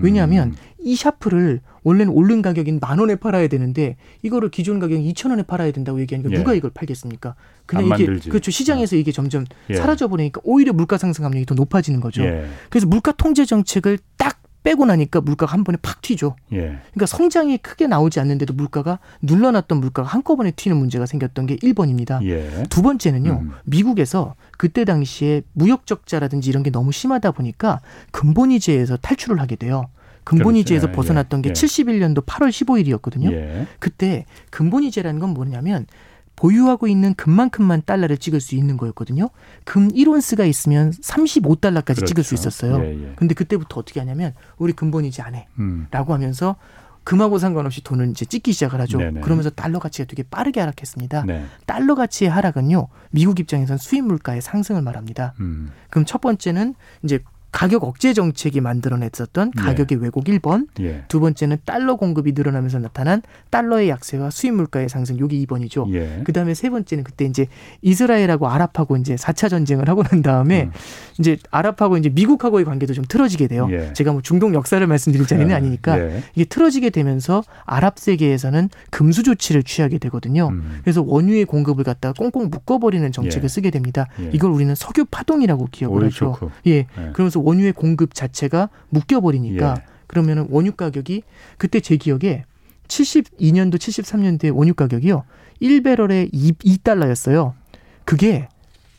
왜냐하면 음. 이 샤프를 원래는 오른 가격인 만 원에 팔아야 되는데 이거를 기존 가격 이천 원에 팔아야 된다고 얘기하니까 예. 누가 이걸 팔겠습니까? 그냥 이게 만들지. 그렇죠 시장에서 어. 이게 점점 예. 사라져 버리니까 오히려 물가 상승 압력이 더 높아지는 거죠. 예. 그래서 물가 통제 정책을 딱 빼고 나니까 물가가 한 번에 팍 튀죠. 예. 그러니까 성장이 크게 나오지 않는데도 물가가 눌러놨던 물가가 한꺼번에 튀는 문제가 생겼던 게 1번입니다. 예. 두 번째는요. 음. 미국에서 그때 당시에 무역 적자라든지 이런 게 너무 심하다 보니까 근본이제에서 탈출을 하게 돼요. 근본이제에서 그렇죠. 벗어났던 게 예. 71년도 8월 15일이었거든요. 예. 그때 근본이제라는 건 뭐냐면 보유하고 있는 금만큼만 달러를 찍을 수 있는 거였거든요. 금 1온스가 있으면 35달러까지 그렇죠. 찍을 수 그렇죠. 있었어요. 예, 예. 근데 그때부터 어떻게 하냐면 우리 근본이제 안 해. 음. 라고 하면서 금하고 상관없이 돈을 이제 찍기 시작을 하죠. 네네. 그러면서 달러 가치가 되게 빠르게 하락했습니다. 네. 달러 가치의 하락은요, 미국 입장에선 수입 물가의 상승을 말합니다. 음. 그럼 첫 번째는 이제 가격 억제 정책이 만들어냈었던 예. 가격의 예. 왜곡 1번, 예. 두 번째는 달러 공급이 늘어나면서 나타난 달러의 약세와 수입 물가의 상승 요게 2번이죠. 예. 그다음에 세 번째는 그때 이제 이스라엘하고 아랍하고 이제 4차 전쟁을 하고 난 다음에 음. 이제 아랍하고 이제 미국하고의 관계도 좀 틀어지게 돼요. 예. 제가 뭐 중동 역사를 말씀드릴 자리는 예. 아니니까 이게 틀어지게 되면서 아랍 세계에서는 금수 조치를 취하게 되거든요. 음. 그래서 원유의 공급을 갖다가 꽁꽁 묶어버리는 정책을 쓰게 됩니다. 이걸 우리는 석유 파동이라고 기억을 하죠. 예. 그러면서 그래서 원유의 공급 자체가 묶여버리니까 예. 그러면은 원유 가격이 그때 제 기억에 72년도 73년도에 원유 가격이요. 1배럴에 2, 2달러였어요. 그게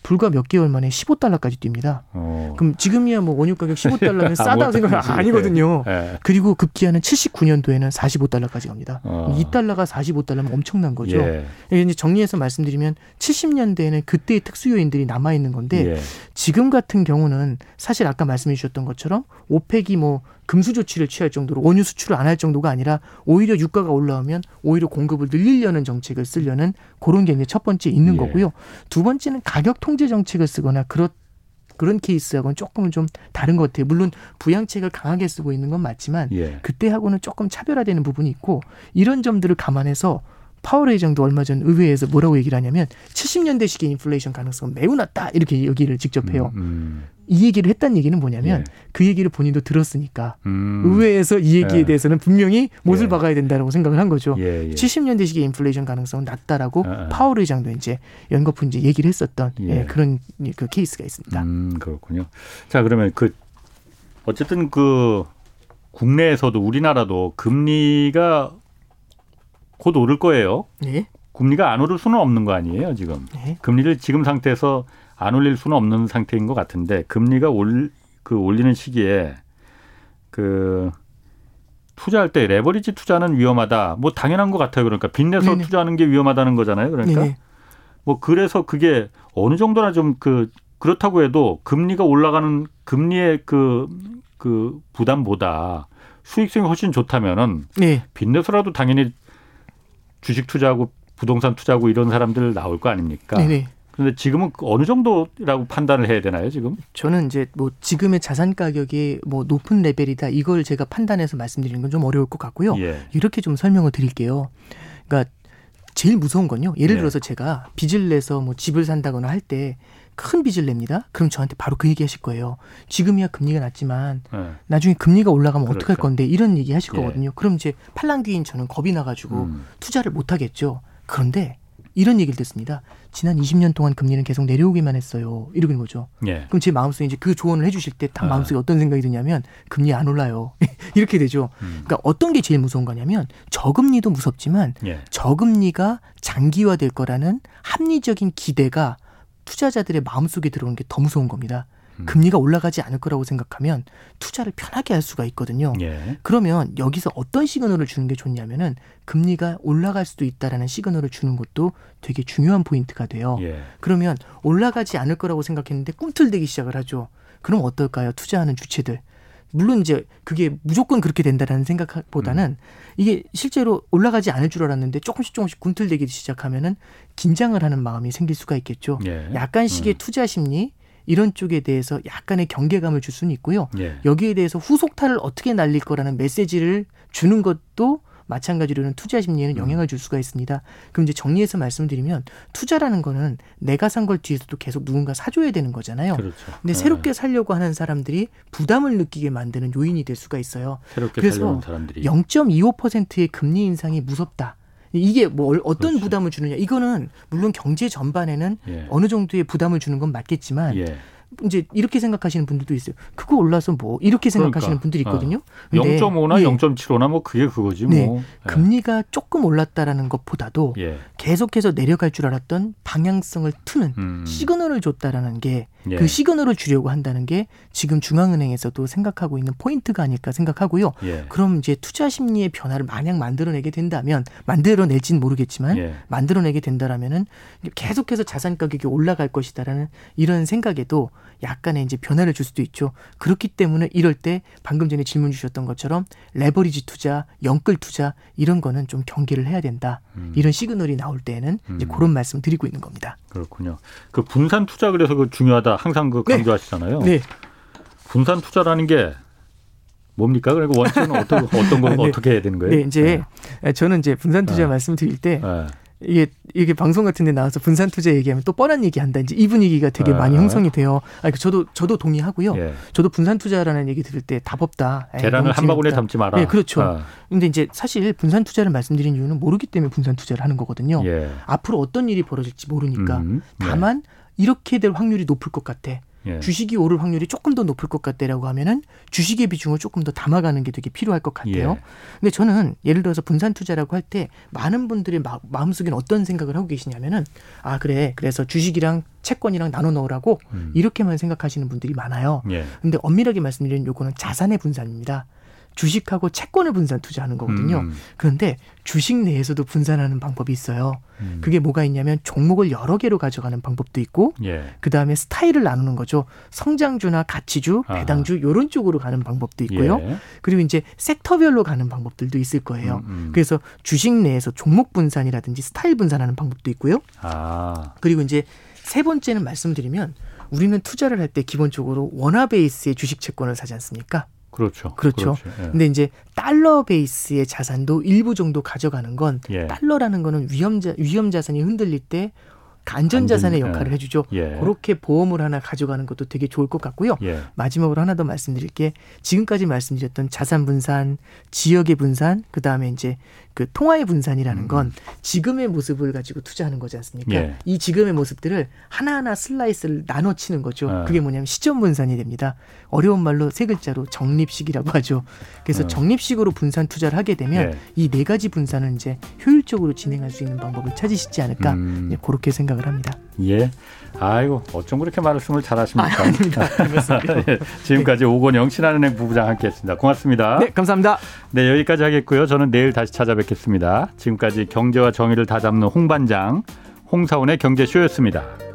불과 몇 개월 만에 15달러까지 뜁니다. 어. 그럼 지금이야 뭐 원유 가격 15달러면 싸다 생각 아니거든요. 네. 그리고 급기야는 79년도에는 45달러까지 갑니다. 어. 2달러가 45달러면 엄청난 거죠. 예. 이제 정리해서 말씀드리면 70년대에는 그때의 특수 요인들이 남아 있는 건데 예. 지금 같은 경우는 사실 아까 말씀해 주셨던 것처럼 오펙이 뭐 금수 조치를 취할 정도로 원유 수출을 안 할 정도가 아니라 오히려 유가가 올라오면 오히려 공급을 늘리려는 정책을 쓰려는 그런 게 이제 첫 번째 있는 예. 거고요. 두 번째는 가격 통제 정책을 쓰거나 그렇 그런 케이스하고는 조금은 좀 다른 것 같아요. 물론 부양책을 강하게 쓰고 있는 건 맞지만 예. 그때하고는 조금 차별화되는 부분이 있고 이런 점들을 감안해서 파월 회장도 얼마 전 의회에서 뭐라고 얘기를 하냐면 70년대식의 인플레이션 가능성은 매우 낮다 이렇게 얘기를 직접 해요. 음, 음. 이 얘기를 했다는 얘기는 뭐냐면 예. 그 얘기를 본인도 들었으니까 음. 의회에서 이 얘기에 예. 대해서는 분명히 못을 예. 박아야 된다라고 생각을 한 거죠. 예, 예. 70년대식의 인플레이션 가능성은 낮다라고 아, 아. 파월 의장도 이제 연거푸 이제 얘기를 했었던 예. 그런 그 케이스가 있습니다. 음, 그렇군요. 자 그러면 그 어쨌든 그 국내에서도 우리나라도 금리가 곧 오를 거예요. 예? 금리가 안 오를 수는 없는 거 아니에요, 지금. 네. 금리를 지금 상태에서 안 올릴 수는 없는 상태인 것 같은데 금리가 올 그 올리는 시기에 그 투자할 때 레버리지 투자는 위험하다. 뭐 당연한 것 같아요. 그러니까 빚내서 네네. 투자하는 게 위험하다는 거잖아요. 그러니까 네네. 뭐 그래서 그게 어느 정도나 좀 그 그렇다고 해도 금리가 올라가는 금리의 그그 부담보다 수익성이 훨씬 좋다면은 네. 빚내서라도 당연히 주식 투자하고 부동산 투자하고 이런 사람들 나올 거 아닙니까? 네네. 그런데 지금은 그 어느 정도라고 판단을 해야 되나요, 지금? 저는 이제 뭐 지금의 자산 가격이 뭐 높은 레벨이다 이걸 제가 판단해서 말씀드리는 건 좀 어려울 것 같고요. 예. 이렇게 좀 설명을 드릴게요. 그러니까 제일 무서운 건요. 예를 네. 들어서 제가 빚을 내서 뭐 집을 산다거나 할 때 큰 빚을 냅니다. 그럼 저한테 바로 그 얘기 하실 거예요. 지금이야 금리가 낮지만 예. 나중에 금리가 올라가면 어떡할 그렇죠. 건데 이런 얘기 하실 예. 거거든요. 그럼 이제 팔랑귀인 저는 겁이 나가지고 음. 투자를 못 하겠죠. 그런데 이런 얘기를 듣습니다. 지난 20년 동안 금리는 계속 내려오기만 했어요. 이러는 거죠. 예. 그럼 제 마음속에 이제 그 조언을 해주실 때딱 아. 마음속에 어떤 생각이 드냐면 금리 안 올라요. 이렇게 되죠. 음. 그러니까 어떤 게 제일 무서운 거냐면 저금리도 무섭지만 예. 저금리가 장기화될 거라는 합리적인 기대가 투자자들의 마음속에 들어오는 게 더 무서운 겁니다. 음. 금리가 올라가지 않을 거라고 생각하면 투자를 편하게 할 수가 있거든요. 예. 그러면 여기서 어떤 시그널을 주는 게 좋냐면은 금리가 올라갈 수도 있다라는 시그널을 주는 것도 되게 중요한 포인트가 돼요. 예. 그러면 올라가지 않을 거라고 생각했는데 꿈틀대기 시작을 하죠. 그럼 어떨까요? 투자하는 주체들. 물론 이제 그게 무조건 그렇게 된다라는 생각보다는 이게 실제로 올라가지 않을 줄 알았는데 조금씩 조금씩 꿈틀대기 시작하면은 긴장을 하는 마음이 생길 수가 있겠죠. 예. 약간씩의 음. 투자 심리 이런 쪽에 대해서 약간의 경계감을 줄 수는 있고요. 예. 여기에 대해서 후속타를 어떻게 날릴 거라는 메시지를 주는 것도 마찬가지로는 투자 심리에는 음. 영향을 줄 수가 있습니다. 그럼 이제 정리해서 말씀드리면 투자라는 거는 내가 산 걸 뒤에서도 계속 누군가 사줘야 되는 거잖아요. 그렇죠. 근데 예. 새롭게 살려고 하는 사람들이 부담을 느끼게 만드는 요인이 될 수가 있어요. 새롭게 그래서 사람들이 0.25%의 금리 인상이 무섭다. 이게 뭐 어떤 그렇죠. 부담을 주느냐? 이거는 물론 경제 전반에는 예. 어느 정도의 부담을 주는 건 맞겠지만 예. 이제 이렇게 생각하시는 분들도 있어요. 그거 올라서 뭐 이렇게 생각하시는 그러니까. 분들이 있거든요. 근데 0.5나 예, 0.75나 뭐 그게 그거지 네. 뭐. 금리가 조금 올랐다라는 것보다도 예. 계속해서 내려갈 줄 알았던 방향성을 트는 음. 시그널을 줬다라는 게그 예. 시그널을 주려고 한다는 게 지금 중앙은행에서도 생각하고 있는 포인트가 아닐까 생각하고요. 예. 그럼 이제 투자 심리의 변화를 만약 만들어내게 된다면 만들어낼지는 모르겠지만 예. 만들어내게 된다라면은 계속해서 자산 가격이 올라갈 것이다라는 이런 생각에도 약간의 이제 변화를 줄 수도 있죠. 그렇기 때문에 이럴 때 방금 전에 질문 주셨던 것처럼 레버리지 투자, 영끌 투자 이런 거는 좀 경계를 해야 된다. 음. 이런 시그널이 나올 때는 이제 음. 그런 말씀 드리고 있는 겁니다. 그렇군요. 그 분산 투자 그래서 그 중요하다 항상 그 네. 강조하시잖아요. 네. 분산 투자라는 게 뭡니까? 그리고 원칙은 어떤 어떤 거 아, 네. 어떻게 해야 되는 거예요? 네, 이제 저는 이제 분산 투자 네. 말씀드릴 때 예. 이게 이게 방송 같은 데 나와서 분산 투자 얘기하면 또 뻔한 얘기 한다. 이제 이 분위기가 되게 많이 아. 형성이 돼요. 아, 저도 저도 동의하고요. 예. 저도 분산 투자라는 얘기 들을 때 답 없다. 에이, 계란을 한 바구니에. 담지 마라. 예, 그렇죠. 아, 근데 이제 사실 분산 투자를 말씀드린 이유는 모르기 때문에 분산 투자를 하는 거거든요. 예. 앞으로 어떤 일이 벌어질지 모르니까. 음, 네. 다만 이렇게 될 확률이 높을 것 같아. 예. 주식이 오를 확률이 조금 더 높을 것 같다라고 하면은 주식의 비중을 조금 더 담아가는 게 되게 필요할 것 같아요. 예. 근데 저는 예를 들어서 분산 투자라고 할 때 많은 분들의 마, 마음속에는 어떤 생각을 하고 계시냐면은 아 그래 그래서 주식이랑 채권이랑 나눠 넣으라고 음. 이렇게만 생각하시는 분들이 많아요. 예. 근데 엄밀하게 말씀드리는 요거는 자산의 분산입니다. 주식하고 채권을 분산 투자하는 거거든요. 음, 그런데 주식 내에서도 분산하는 방법이 있어요. 음. 그게 뭐가 있냐면 종목을 여러 개로 가져가는 방법도 있고 예. 그 다음에 스타일을 나누는 거죠. 성장주나 가치주, 아하. 배당주 이런 쪽으로 가는 방법도 있고요. 예. 그리고 이제 섹터별로 가는 방법들도 있을 거예요. 음, 음. 그래서 주식 내에서 종목 분산이라든지 스타일 분산하는 방법도 있고요. 아. 그리고 이제 세 번째는 말씀드리면 우리는 투자를 할 때 기본적으로 원화 베이스의 주식 채권을 사지 않습니까? 그렇죠. 그렇죠. 예. 근데 이제 달러 베이스의 자산도 일부 정도 가져가는 건 예. 달러라는 거는 위험 자 위험 자산이 흔들릴 때 안전 자산의 안전, 역할을 해주죠. 예. 그렇게 보험을 하나 가져가는 것도 되게 좋을 것 같고요. 예. 마지막으로 하나 더 말씀드릴 게 지금까지 말씀드렸던 자산 분산, 지역의 분산, 그 다음에 이제 그 통화의 분산이라는 건 지금의 모습을 가지고 투자하는 거지 않습니까? 음. 예. 이 지금의 모습들을 하나하나 슬라이스를 나눠 치는 거죠. 아. 그게 뭐냐면 시점 분산이 됩니다. 어려운 말로 세 글자로 적립식이라고 하죠. 그래서 어. 적립식으로 분산 투자를 하게 되면 예. 이네 가지 분산을 이제 효율적으로 진행할 수 있는 방법을 찾으시지 않을까 음. 예, 그렇게 생각을 합니다. 예. 아이고 어쩜 그렇게 말씀을 잘하십니까? 아. 알겠습니다. 예. 지금까지 오건영 신한은행 부부장 함께했습니다. 고맙습니다. 네, 감사합니다. 네, 여기까지 하겠고요. 저는 내일 다시 찾아뵙겠습니다. 지금까지 경제와 정의를 다잡는 홍반장 홍사원의 경제쇼였습니다.